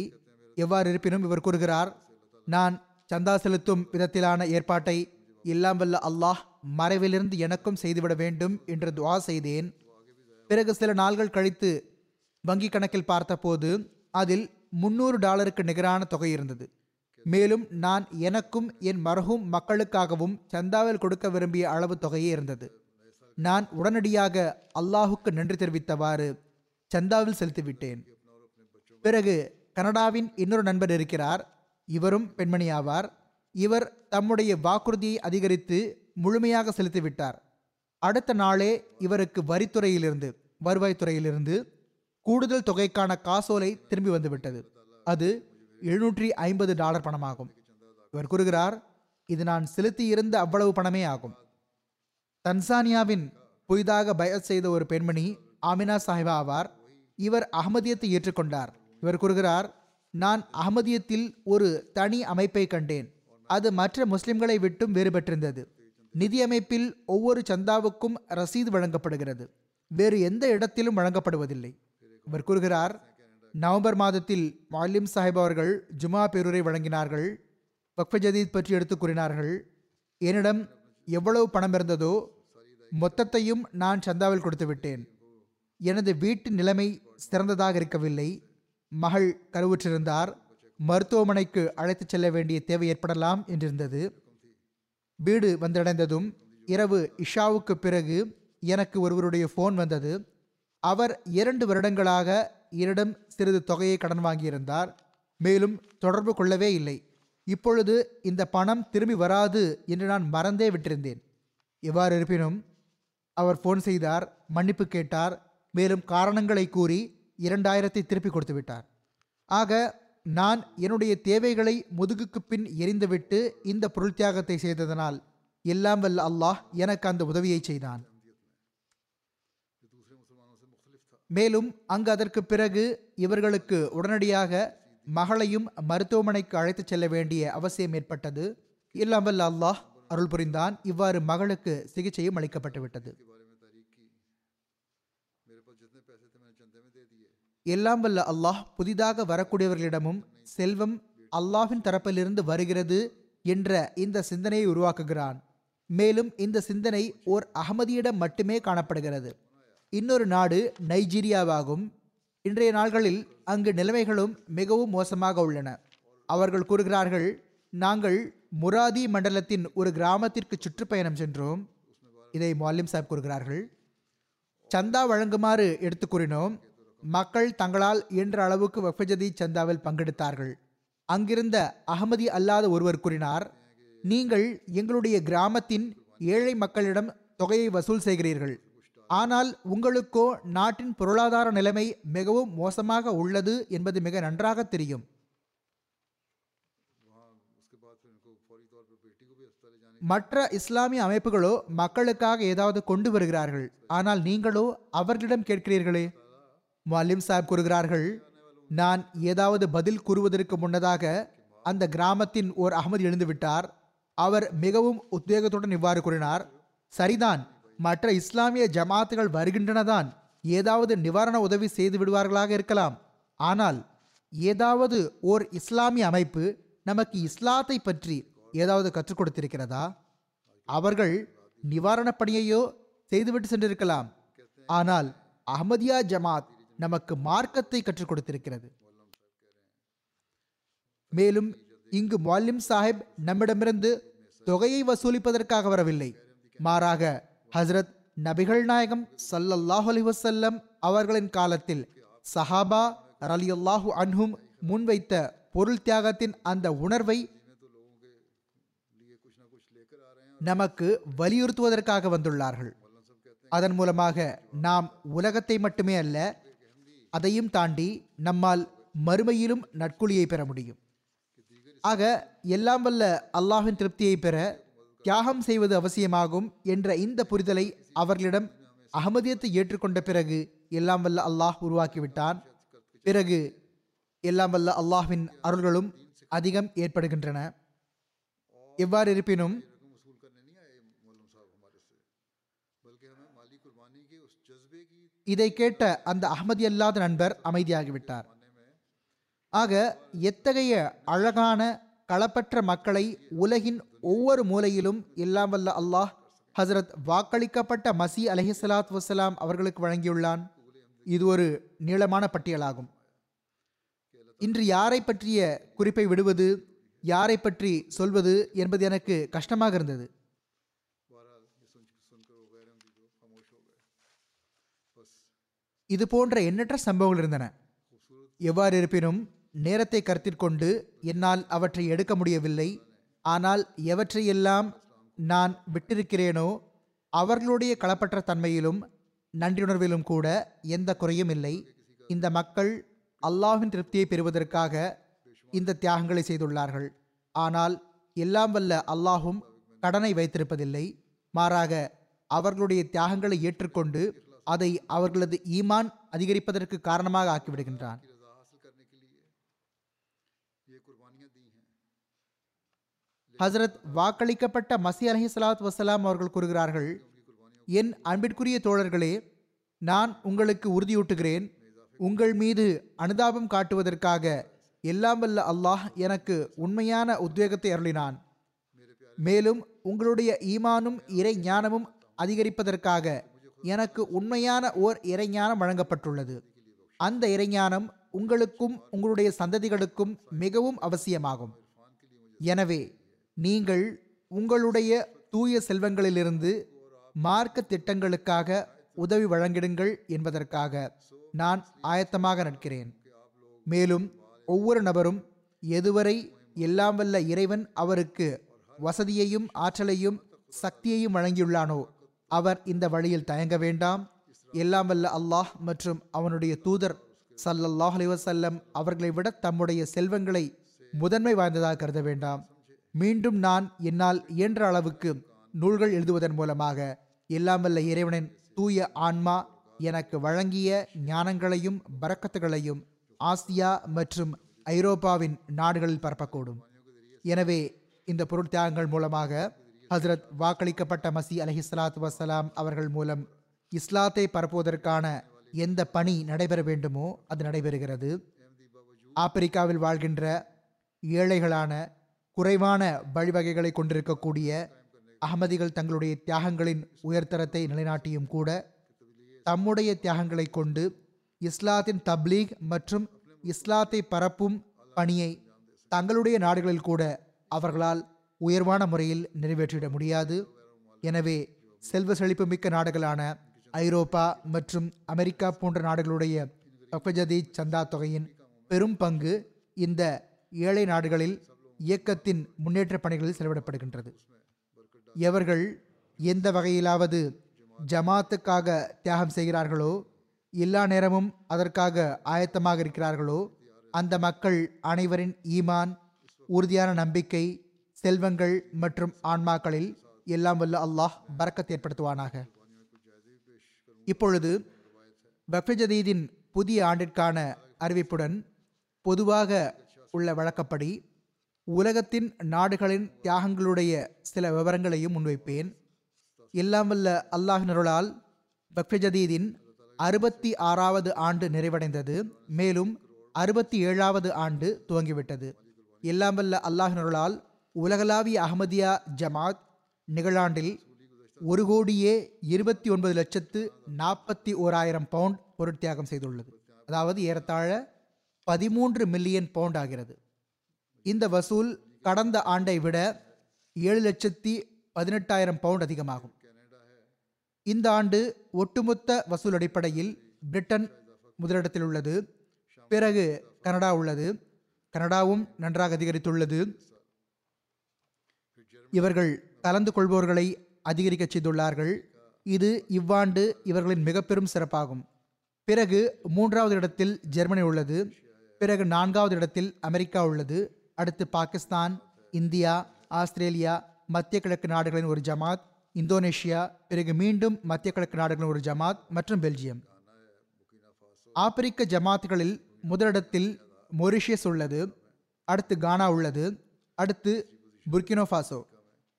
எவ்வாறு இருப்பினும் இவர் கூறுகிறார் நான் சந்தா செலுத்தும் விதத்திலான ஏற்பாட்டை எல்லாம் வல்ல அல்லாஹ் மறைவிலிருந்து எனக்கும் செய்துவிட வேண்டும் என்று துவா செய்தேன். பிறகு சில நாள்கள் கழித்து வங்கி கணக்கில் பார்த்தபோது அதில் முன்னூறு டாலருக்கு நிகரான தொகை இருந்தது. மேலும் நான் எனக்கும் என் மரகும் மக்களுக்காகவும் சந்தாவில் கொடுக்க விரும்பிய அளவு தொகையே இருந்தது. நான் உடனடியாக அல்லாஹுக்கு நன்றி தெரிவித்தவாறு சந்தாவில் செலுத்திவிட்டேன் பிறகு கனடாவின் இன்னொரு நண்பர் இருக்கிறார். இவரும் பெண்மணி ஆவார். இவர் தம்முடைய வாக்குறுதியை அதிகரித்து முழுமையாக செலுத்திவிட்டார் அடுத்த நாளே இவருக்கு வரித்துறையிலிருந்து வருவாய்த்துறையிலிருந்து கூடுதல் தொகைக்கான காசோலை திரும்பி வந்துவிட்டது. அது எழுநூற்றி ஐம்பது டாலர் பணமாகும். இவர் கூறுகிறார் இது நான் செலுத்தியிருந்த அவ்வளவு பணமே ஆகும். தன்சானியாவின் புதிதாக பயத் செய்த ஒரு பெண்மணி ஆமினா சாஹிபா ஆவார். இவர் அகமதியத்தை ஏற்றுக்கொண்டார். இவர் கூறுகிறார் நான் அகமதியத்தில் ஒரு தனி அமைப்பை கண்டேன். அது மற்ற முஸ்லிம்களை விட்டும் வேறுபட்டிருந்தது. நிதி அமைப்பில் ஒவ்வொரு சந்தாவுக்கும் ரசீது வழங்கப்படுகிறது. வேறு எந்த இடத்திலும் வழங்கப்படுவதில்லை. இவர் கூறுகிறார் நவம்பர் மாதத்தில் மாலிம் சாஹிப் அவர்கள் ஜுமா பேரூரை வழங்கினார்கள் வக்ஃப ஜதீத் பற்றி எடுத்து கூறினார்கள் என்னிடம் எவ்வளவு பணம் இருந்ததோ மொத்தத்தையும் நான் சந்தாவில் கொடுத்து விட்டேன். எனது வீட்டு நிலைமை சிறந்ததாக இருக்கவில்லை மகள் கருவுற்றிருந்தார் மருத்துவமனைக்கு அழைத்துச் செல்ல வேண்டிய தேவை ஏற்படலாம் என்றிருந்தது. வீடு வந்தடைந்ததும் இரவு இஷாவுக்கு பிறகு எனக்கு ஒருவருடைய ஃபோன் வந்தது. அவர் இரண்டு வருடங்களாக என்னிடம் சிறிது தொகையை கடன் வாங்கியிருந்தார். மேலும் தொடர்பு கொள்ளவே இல்லை. இப்பொழுது இந்த பணம் திரும்பி வராது என்று நான் மறந்தே விட்டிருந்தேன். எவ்வாறு இருப்பினும் அவர் ஃபோன் செய்தார் மன்னிப்பு கேட்டார் மேலும் காரணங்களை கூறி இரண்டாயிரத்தை திருப்பி கொடுத்து விட்டார். ஆக நான் என்னுடைய தேவைகளை முதுகுக்கு பின் எரிந்துவிட்டு இந்த பொருள் தியாகத்தை செய்ததனால் எல்லாம் வல்ல அல்லாஹ் எனக்கு அந்த உதவியை செய்தான். மேலும் அங்கு அதற்கு பிறகு இவர்களுக்கு உடனடியாக மகளையும் மருத்துவமனைக்கு அழைத்துச் செல்ல வேண்டிய அவசியம் ஏற்பட்டது. எல்லாம் வல்ல அல்லாஹ் அருள் புரிந்தான். இவ்வாறு மகளுக்கு சிகிச்சையும் அளிக்கப்பட்டுவிட்டது. எல்லாம் வல்ல அல்லாஹ் புதிதாக வரக்கூடியவர்களிடமும் செல்வம் அல்லாஹின் தரப்பிலிருந்து வருகிறது என்ற இந்த சிந்தனையை உருவாக்குகிறான். மேலும் இந்த சிந்தனை ஓர் அகமதியிடம் மட்டுமே காணப்படுகிறது. இன்னொரு நாடு நைஜீரியாவாகும். இன்றைய நாள்களில் அங்கு நிலைமைகளும் மிகவும் மோசமாக உள்ளன. அவர்கள் கூறுகிறார்கள் நாங்கள் முராதி மண்டலத்தின் ஒரு கிராமத்திற்கு சுற்றுப்பயணம் சென்றோம். இதை மொல்லிம் சாப் கூறுகிறார்கள். சந்தா வழங்குமாறு எடுத்து கூறினோம். மக்கள் தங்களால் இயன்ற அளவுக்கு வஃபஜதி சந்தாவில் பங்கெடுத்தார்கள். அங்கிருந்த அகமதி அல்லாத ஒருவர் கூறினார் நீங்கள் எங்களுடைய கிராமத்தின் ஏழை மக்களிடம் தொகையை வசூல் செய்கிறீர்கள். ஆனால் உங்களுக்கோ நாட்டின் பொருளாதார நிலைமை மிகவும் மோசமாக உள்ளது என்பது மிக நன்றாக தெரியும். மற்ற இஸ்லாமிய அமைப்புகளோ மக்களுக்காக ஏதாவது கொண்டு வருகிறார்கள். ஆனால் நீங்களோ அவர்களிடம் கேட்கிறீர்களே. மலிம் சாஹிப் கூறுகிறார்கள் நான் ஏதாவது பதில் கூறுவதற்கு முன்னதாக அந்த கிராமத்தின் ஓர் அகமது எழுந்துவிட்டார். அவர் மிகவும் உத்வேகத்துடன் இவ்வாறு கூறினார். சரிதான் மற்ற இஸ்லாமிய ஜமாத்துகள் வருகின்றனதான். ஏதாவது நிவாரண உதவி செய்து விடுவார்களாக இருக்கலாம். ஆனால் ஏதாவது ஓர் இஸ்லாமிய அமைப்பு நமக்கு இஸ்லாத்தை பற்றி ஏதாவது கற்றுக் கொடுத்திருக்கிறதா? அவர்கள் நிவாரணப் பணியையோ செய்துவிட்டு சென்றிருக்கலாம். ஆனால் அஹமதியா ஜமாத் நமக்கு மார்க்கத்தை கற்றுக் கொடுத்திருக்கிறது. மேலும் இங்கு மொல்லிம் சாஹிப் நம்மிடமிருந்து தொகையை வசூலிப்பதற்காக வரவில்லை. மாறாக ஹஸ்ரத் நபிகள் நாயகம் சல்லல்லாஹு அலி வசல்லம் அவர்களின் காலத்தில் சஹாபா ரலியல்லாஹு அன்ஹும் முன்வைத்த பொருள் தியாகத்தின் அந்த உணர்வை நமக்கு வலியுறுத்துவதற்காக வந்துள்ளார்கள். அதன் மூலமாக நாம் உலகத்தை மட்டுமே அல்ல அதையும் தாண்டி நம்மால் மறுமையிலும் நட்குழியை பெற முடியும். ஆக எல்லாம் வல்ல அல்லாஹின் திருப்தியை பெற தியாகம் செய்வது அவசியமாகும் என்ற இந்த புரிதலை அவர்களிடம் அகமதியத்தை ஏற்றுக்கொண்ட பிறகு எல்லாம் வல்ல அல்லாஹ் உருவாக்கிவிட்டான். பிறகு எல்லாம் வல்ல அல்லாஹின் அருள்களும் அதிகம் ஏற்படுகின்றன. எவ்வாறு இருப்பினும் இதை கேட்ட அந்த அகமதி அல்லாத நண்பர் அமைதியாகிவிட்டார். ஆக எத்தகைய அழகான களப்பற்ற மக்களை உலகின் ஒவ்வொரு மூலையிலும் எல்லாம் அல்லாஹ் ஹசரத் வாக்களிக்கப்பட்ட மசி அலஹிசலாத் வசலாம் அவர்களுக்கு வழங்கியுள்ளான். இது ஒரு நீளமான பட்டியலாகும். இன்று யாரை பற்றிய குறிப்பை விடுவது யாரை பற்றி சொல்வது என்பது எனக்கு கஷ்டமாக இருந்தது. இது போன்ற எண்ணற்ற சம்பவங்கள் இருந்தன. எவ்வாறு இருப்பினும் நேரத்தை கருத்திற்கொண்டு என்னால் அவற்றை எடுக்க முடியவில்லை. ஆனால் எவற்றையெல்லாம் நான் விட்டிருக்கிறேனோ அவர்களுடைய களப்பற்ற தன்மையிலும் நன்றியுணர்விலும் கூட எந்த குறையும் இல்லை. இந்த மக்கள் அல்லாஹின் திருப்தியை பெறுவதற்காக இந்த தியாகங்களை செய்துள்ளார்கள். ஆனால் எல்லாம் வல்ல அல்லாஹும் கடனை வைத்திருப்பதில்லை. மாறாக அவர்களுடைய தியாகங்களை ஏற்றுக்கொண்டு அதை அவர்களது ஈமான் அதிகரிப்பதற்கு காரணமாக ஆக்கிவிடுகின்றான். ஹசரத் வாக்களிக்கப்பட்ட மசி அலஹி சலாத் வசலாம் அவர்கள் கூறுகிறார்கள் என் அன்பிற்குரிய தோழர்களே நான் உங்களுக்கு உறுதியூட்டுகிறேன். உங்கள் மீது அனுதாபம் காட்டுவதற்காக எல்லாம் வல்ல அல்லாஹ் எனக்கு உண்மையான உத்வேகத்தை அருளினான். மேலும் உங்களுடைய ஈமானும் இறை ஞானமும் அதிகரிப்பதற்காக எனக்கு உண்மையான ஓர் இறைஞானம் வழங்கப்பட்டுள்ளது. அந்த இறைஞானம் உங்களுக்கும் உங்களுடைய சந்ததிகளுக்கும் மிகவும் அவசியமாகும். எனவே நீங்கள் உங்களுடைய தூய செல்வங்களிலிருந்து மார்க்க திட்டங்களுக்காக உதவி வழங்கிடுங்கள் என்பதற்காக நான் ஆயத்தமாக நிற்கிறேன். மேலும் ஒவ்வொரு நபரும் எதுவரை எல்லாம் வல்ல இறைவன் அவருக்கு வசதியையும் ஆற்றலையும் சக்தியையும் வழங்கியுள்ளானோ அவர் இந்த வழியில் தயங்க வேண்டாம். எல்லாம் வல்ல அல்லாஹ் மற்றும் அவனுடைய தூதர் சல்லல்லாஹ் அலைஹி வஸல்லம் அவர்களை விட தம்முடைய செல்வங்களை முதன்மை வாய்ந்ததாக கருத வேண்டாம். மீண்டும் நான் என்னால் இயன்ற அளவுக்கு நூல்கள் எழுதுவதன் மூலமாக எல்லாம் வல்ல இறைவனின் தூய ஆன்மா எனக்கு வழங்கிய ஞானங்களையும் பறக்கத்துகளையும் ஆசியா மற்றும் ஐரோப்பாவின் நாடுகளில் பரப்பக்கூடும். எனவே இந்த பொருள் தியாகங்கள் மூலமாக ஹஸ்ரத் வாக்களிக்கப்பட்ட மசி அலஹி சலாத்து வசலாம் அவர்கள் மூலம் இஸ்லாத்தை பரப்புவதற்கான எந்த பணி நடைபெற வேண்டுமோ அது நடைபெறுகிறது. ஆப்பிரிக்காவில் வாழ்கின்ற ஏழைகளான குறைவான வழிவகைகளை கொண்டிருக்கக்கூடிய அகமதிகள் தங்களுடைய தியாகங்களின் உயர்தரத்தை நிலைநாட்டியும் கூட தம்முடைய தியாகங்களை கொண்டு இஸ்லாத்தின் தப்லீக் மற்றும் இஸ்லாத்தை பரப்பும் பணியை தங்களுடைய நாடுகளில் கூட அவர்களால் உயர்வான முறையில் நிறைவேற்றிட முடியாது. எனவே செல்வ செழிப்பு மிக்க நாடுகளான ஐரோப்பா மற்றும் அமெரிக்கா போன்ற நாடுகளுடைய பஃபஜதி சந்தா தொகையின் பெரும் பங்கு இந்த ஏழை நாடுகளில் இயக்கத்தின் முன்னேற்ற பணிகளில் செலவிடப்படுகின்றது. எவர்கள் எந்த வகையிலாவது ஜமாத்துக்காக தியாகம் செய்கிறார்களோ எல்லா நேரமும் அதற்காக ஆயத்தமாக இருக்கிறார்களோ அந்த மக்கள் அனைவரின் ஈமான் உறுதியான நம்பிக்கை செல்வங்கள் மற்றும் ஆன்மாக்களில் எல்லாம் வல்ல அல்லாஹ் பறக்கத்தை ஏற்படுத்துவானாக. இப்பொழுது பக்ஃபஜதீதின் புதிய ஆண்டிற்கான அறிவிப்புடன் பொதுவாக உள்ள வழக்கப்படி உலகத்தின் நாடுகளின் தியாகங்களுடைய சில விவரங்களையும் முன்வைப்பேன். எல்லாம் வல்ல அல்லாஹினருளால் பக்ஃபஜதீதின் அறுபத்தி ஆறாவது ஆண்டு நிறைவடைந்தது. மேலும் அறுபத்தி ஏழாவது ஆண்டு துவங்கிவிட்டது. எல்லாம் வல்ல அல்லாஹினருளால் உலகளாவிய அகமதியா ஜமாத் நிகழாண்டில் ஒரு கோடியே இருபத்தி ஒன்பது லட்சத்து நாற்பத்தி ஓராயிரம் பவுண்ட் பொருட்தியாகம் செய்துள்ளது. அதாவது ஏறத்தாழ பதிமூன்று மில்லியன் பவுண்ட் ஆகிறது இந்த வசூல் கடந்த ஆண்டை விட ஏழு லட்சத்தி பதினெட்டாயிரம் பவுண்ட் அதிகமாகும். இந்த ஆண்டு ஒட்டுமொத்த வசூல் அடிப்படையில் பிரிட்டன் முதலிடத்தில் உள்ளது பிறகு கனடா உள்ளது கனடாவும் நன்றாக அதிகரித்துள்ளது. இவர்கள் கலந்து கொள்பவர்களை அதிகரிக்க செய்துள்ளார்கள். இது இவ்வாண்டு இவர்களின் மிக பெரும் சிறப்பாகும். பிறகு மூன்றாவது இடத்தில் ஜெர்மனி உள்ளது பிறகு நான்காவது இடத்தில் அமெரிக்கா உள்ளது அடுத்து பாகிஸ்தான் இந்தியா ஆஸ்திரேலியா மத்திய கிழக்கு நாடுகளின் ஒரு ஜமாத் இந்தோனேஷியா பிறகு மீண்டும் மத்திய கிழக்கு நாடுகளின் ஒரு ஜமாத் மற்றும் பெல்ஜியம். ஆப்பிரிக்க ஜமாத்துகளில் முதலிடத்தில் மொரிஷியஸ் உள்ளது அடுத்து கானா உள்ளது அடுத்து புர்கினோஃபாசோ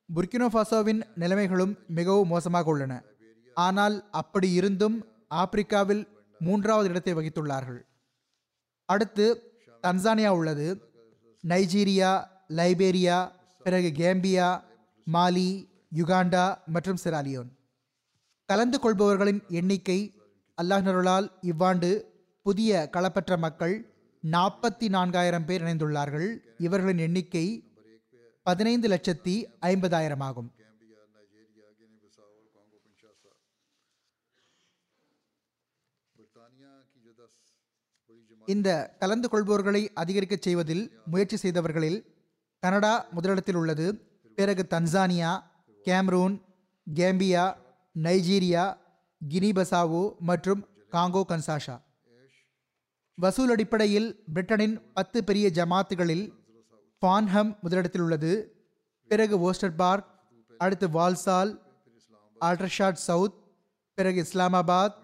புர்கினோஃபாசோவின் நிலைமைகளும் மிகவும் மோசமாக உள்ளன. ஆனால் அப்படி இருந்தும் ஆப்பிரிக்காவில் மூன்றாவது இடத்தை வகித்துள்ளார்கள். அடுத்து தன்சானியா உள்ளது நைஜீரியா லைபேரியா பிறகு கேம்பியா மாலி யுகாண்டா மற்றும் சிராலியோன் கலந்து கொள்பவர்களின் எண்ணிக்கை அல்லாஹருளால் இவ்வாண்டு புதிய களப்பற்ற மக்கள் நாற்பத்தி நான்காயிரம் பேர் இணைந்துள்ளார்கள். இவர்களின் எண்ணிக்கை பதினைந்து லட்சத்தி ஐம்பதாயிரம் ஆகும். இந்த கலந்து கொள்பவர்களை அதிகரிக்கச் செய்வதில் முயற்சி செய்தவர்களில் கனடா முதலிடத்தில் உள்ளது. பிறகு Tanzania Cameroon Gambia Nigeria Guinea Bissau மற்றும் காங்கோ கன்சாஷா வசூல் அடிப்படையில் பிரிட்டனின் பத்து பெரிய ஜமாத்துகளில் ஃபான்ஹம் முதலிடத்தில் உள்ளது. பிறகு ஓஸ்டர் பார்க் அடுத்து வால்சால் ஆல்ட்ரஷாட் சவுத் பிறகு Islamabad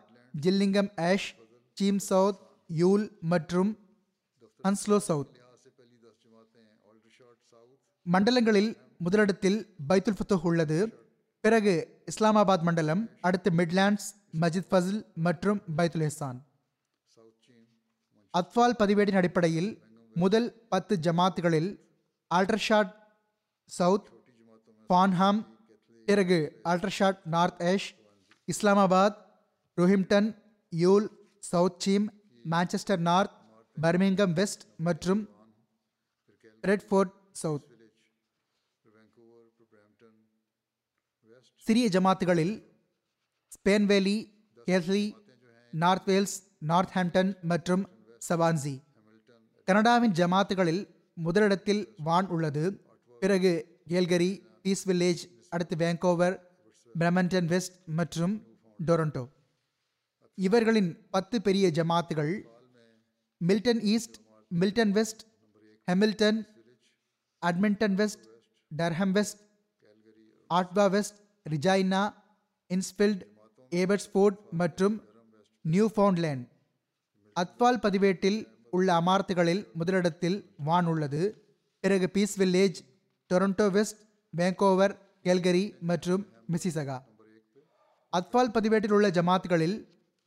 Gillingham Ash Cheam south Ewell மற்றும் அன்ஸ்லோ சவுத் மண்டலங்களில் முதலிடத்தில் பைத்துல் ஃபுத்தூஹ் உள்ளது. பிறகு இஸ்லாமாபாத் மண்டலம் அடுத்து மிட்லாண்ட்ஸ் மஜித் ஃபசில் மற்றும் பைத்துல் ஹெசான் அத்வால் பதிவேட்டின் அடிப்படையில் முதல் பத்து ஜமாத்துகளில் அல்ட்ரஷாட் சவுத் பான்ஹாம் பிறகு Aldershot north Ash Islamabad Roehampton Ewell south Cheam Manchester north Birmingham west மற்றும் ரெட்ஃபோர்ட் சவுத் சிறிய ஜமாத்துகளில் Spen Valley Keighley north Wales Northampton மற்றும் சவான்சி கனடாவின் ஜமாத்துகளில் முதலிடத்தில் வான் உள்ளது. பிறகு கேல்கரி பீஸ் வில்லேஜ் அடுத்து வேங்கோவர் பிரமண்டன் வெஸ்ட் மற்றும் டொரண்டோ இவர்களின் பத்து பெரிய ஜமாத்துகள் Milton east Milton west Hamilton Edmonton west Durham west Ottawa west Regina Innisfil Abbotsford மற்றும் நியூ ஃபவுண்ட்லேண்ட் அத்வால் பதிவேட்டில் உள்ள அமார்த்துகளில் முதலிடத்தில் வான் உள்ளது. பிறகு Peace Village Toronto west Vancouver Calgary மற்றும் மிசிசகா. அத்வால் பதிவேட்டில் உள்ள ஜமாத்துகளில்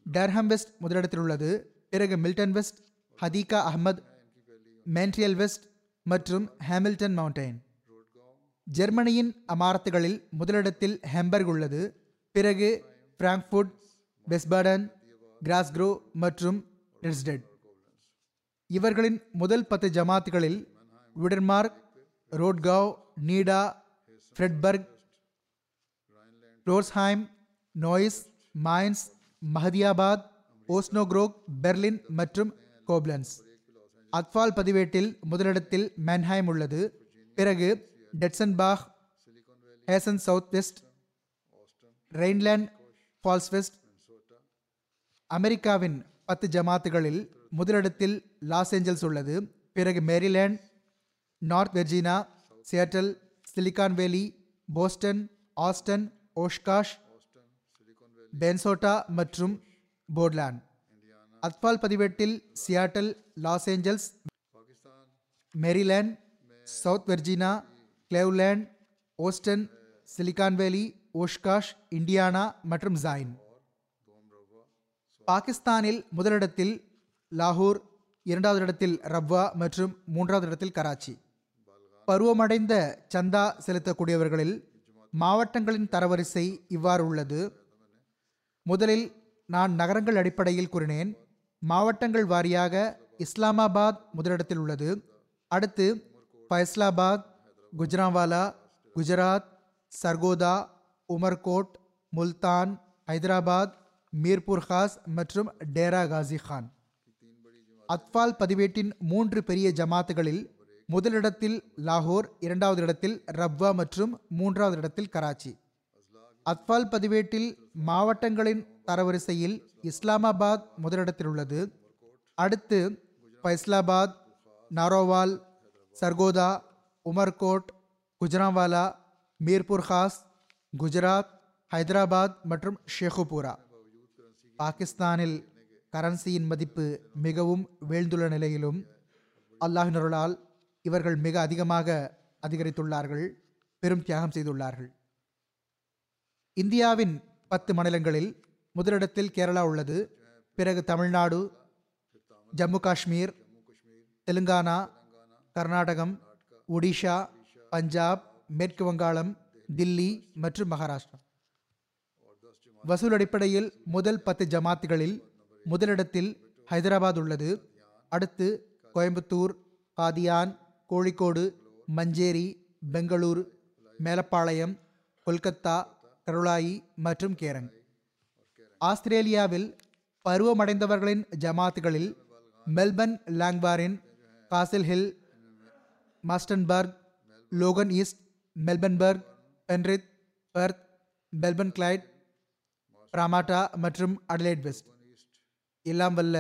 டர்ஹம் வெஸ்ட் முதலிடத்தில் உள்ளது பிறகு Milton west Hadiqa Ahmad Montreal west மற்றும் ஹாமில்டன் மவுண்டைன் ஜெர்மனியின் அமாரத்துகளில் முதலிடத்தில் ஹெம்பர்க் உள்ளது. பிறகு பிராங்க்ஃபுட் பெஸ்பர்டன் கிராஸ்க்ரோ மற்றும் ரெஸ்டெட் இவர்களின் முதல் பத்து ஜமாத்துகளில் விடர்மார்க் Rodgau Nidda Friedberg ரோர்ஸ்ஹைம் Neuss Mainz Mahdiabad Osnabrück Berlin மற்றும் கோப்லன்ஸ். அக்ஃபால் பதிவேட்டில் முதலிடத்தில் மென்ஹைம் உள்ளது. பிறகு Dietzenbach Hessen south west Rhineland Pfalz west அமெரிக்காவின் பத்து ஜமாத்துகளில் முதலிடத்தில் லாஸ் ஏஞ்சல்ஸ் உள்ளது. பிறகு Maryland north Virginia Seattle Silicon Valley Boston Austin Oshkosh பென்சோட்டா மற்றும் போர்ட்லாண்ட் அத்பால் பதிவேட்டில் Seattle Los Angeles Maryland south Virginia Cleveland Houston Silicon Valley Oshkosh Indiana மற்றும் ஜாயின் பாகிஸ்தானில் முதலிடத்தில் லாகூர் இரண்டாவது இடத்தில் ரப்வா மற்றும் மூன்றாவது இடத்தில் கராச்சி பருவமடைந்த சந்தா செலுத்தக்கூடியவர்களில் மாவட்டங்களின் தரவரிசை இவ்வாறு உள்ளது. முதலில் நான் நகரங்கள் அடிப்படையில் கூறினேன். மாவட்டங்கள் வாரியாக இஸ்லாமாபாத் முதலிடத்தில் உள்ளது. அடுத்து ஃபைஸ்லாபாத் குஜ்ராவாலா குஜராத் சர்கோதா உமர்கோட் முல்தான் ஹைதராபாத் மீர்பூர் ஹாஸ் மற்றும் டேரா காசி கான். அத்வால் பதிவேட்டின் மூன்று பெரிய ஜமாத்துகளில் முதலிடத்தில் லாகூர் இரண்டாவது இடத்தில் ரப்வா மற்றும் மூன்றாவது இடத்தில் கராச்சி. அத்வால் பதிவேட்டில் மாவட்டங்களின் தரவரிசையில் இஸ்லாமாபாத் முதலிடத்தில் உள்ளது அடுத்து ஃபைஸ்லாபாத் நாரோவால் சர்கோதா உமர்கோட் குஜராவாலா மீர்பூர் ஹாஸ் குஜராத் ஹைதராபாத் மற்றும் ஷேகுபூரா. பாகிஸ்தானில் கரன்சியின் மதிப்பு மிகவும் வீழ்ந்துள்ள நிலையிலும் அல்லாஹினருளால் இவர்கள் மிக அதிகமாக அதிகரித்துள்ளார்கள் பெரும் தியாகம் செய்துள்ளார்கள். இந்தியாவின் பத்து மாநிலங்களில் முதலிடத்தில் கேரளா உள்ளது. பிறகு தமிழ்நாடு ஜம்மு காஷ்மீர் தெலுங்கானா கர்நாடகம் ஒடிஷா பஞ்சாப் மேற்கு வங்காளம் தில்லி மற்றும் மகாராஷ்டிரா. வசூல் அடிப்படையில் முதல் பத்து ஜமாத்துகளில் முதலிடத்தில் ஹைதராபாத் உள்ளது. அடுத்து கோயம்புத்தூர் காதியான் கோழிக்கோடு மஞ்சேரி பெங்களூர் மேலப்பாளையம் கொல்கத்தா கருளாயி மற்றும் கேரன். ஆஸ்திரேலியாவில் பருவமடைந்தவர்களின் ஜமாத்துகளில் மெல்பர்ன் லாங்வாரின் காசில் ஹில் மாஸ்டன்பர்க் Logan east மெல்பன்பர்க் Penrith Perth Melbourne Clyde Parramatta மற்றும் அடலேட் வெஸ்ட். எல்லாம் வல்ல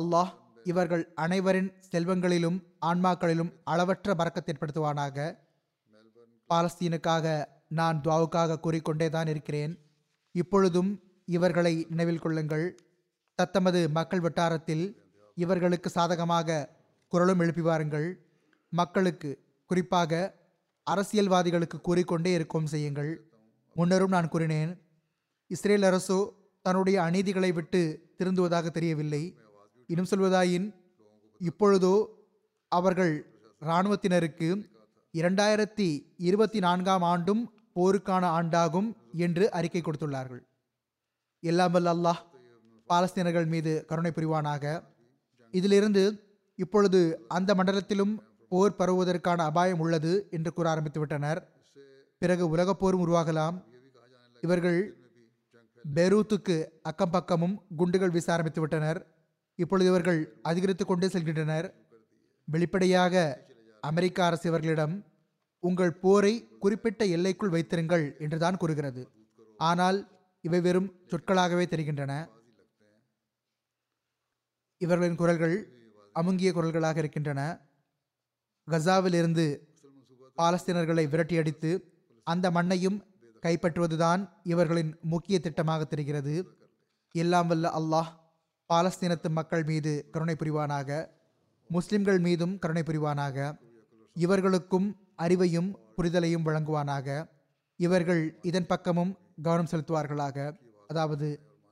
அல்லாஹ் இவர்கள் அனைவரின் செல்வங்களிலும் ஆன்மாக்களிலும் அளவற்ற பறக்கத்தை ஏற்படுத்துவானாக. பாலஸ்தீனுக்காக நான் துவாவுக்காக கூறிக்கொண்டே தான் இருக்கிறேன். இப்பொழுதும் இவர்களை நினைவில் கொள்ளுங்கள். தத்தமது மக்கள் வட்டாரத்தில் இவர்களுக்கு சாதகமாக குரலும் எழுப்பி வாருங்கள். மக்களுக்கு குறிப்பாக அரசியல்வாதிகளுக்கு கூறிக்கொண்டே இருக்கவும் செய்யுங்கள். முன்னரும் நான் கூறினேன் இஸ்ரேல் அரசோ தன்னுடைய அநீதிகளை விட்டு திருந்துவதாக தெரியவில்லை. இன்னும் சொல்வதாயின் இப்பொழுதோ அவர்கள் இராணுவத்தினருக்கு இரண்டாயிரத்தி இருபத்தி நான்காம் ஆண்டும் போருக்கான ஆண்டாகும் என்று அறிக்கை கொடுத்துள்ளார்கள். எல்லாமல் அல்லாஹ் பாலஸ்தீனர்கள் மீது கருணை புரிவானாக. இதிலிருந்து இப்பொழுது அந்த மண்டலத்திலும் போர் பரவுவதற்கான அபாயம் உள்ளது என்று கூற ஆரம்பித்து விட்டனர் பிறகு உலகப் போரும் உருவாகலாம். இவர்கள் பெரூத்துக்கு அக்கம் பக்கமும் குண்டுகள் வீச ஆரம்பித்து விட்டனர் இப்பொழுது இவர்கள் அதிகரித்து கொண்டே செல்கின்றனர். வெளிப்படையாக அமெரிக்க அரசு இவர்களிடம் உங்கள் போரை குறிப்பிட்ட எல்லைக்குள் வைத்திருங்கள் என்றுதான் கூறுகிறது. ஆனால் இவை வெறும் சொற்களாகவே தெரிகின்றன. இவர்களின் குரல்கள் அமுங்கிய குரல்களாக இருக்கின்றன. கசாவிலிருந்து பாலஸ்தீனர்களை விரட்டியடித்து அந்த மண்ணையும் கைப்பற்றுவதுதான் இவர்களின் முக்கிய திட்டமாக தெரிகிறது. எல்லாம் வல்ல அல்லாஹ் பாலஸ்தீனத்து மக்கள் மீது கருணை புரிவானாக முஸ்லிம்கள் மீதும் கருணை புரிவானாக. இவர்களுக்கும் அறிவையும் புரிதலையும் வழங்குவானாக இவர்கள் இதன் பக்கமும் கவனம் செலுத்துவார்களாக அதாவது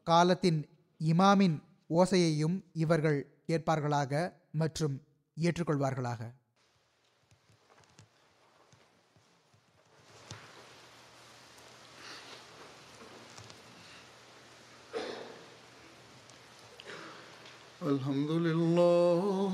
காலத்தின் இமாமின் ஓசையையும் இவர்கள் கேட்பார்களாக மற்றும் ஏற்றுக்கொள்வார்களாக الحمد لله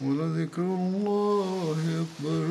ولذكر الله أكبر.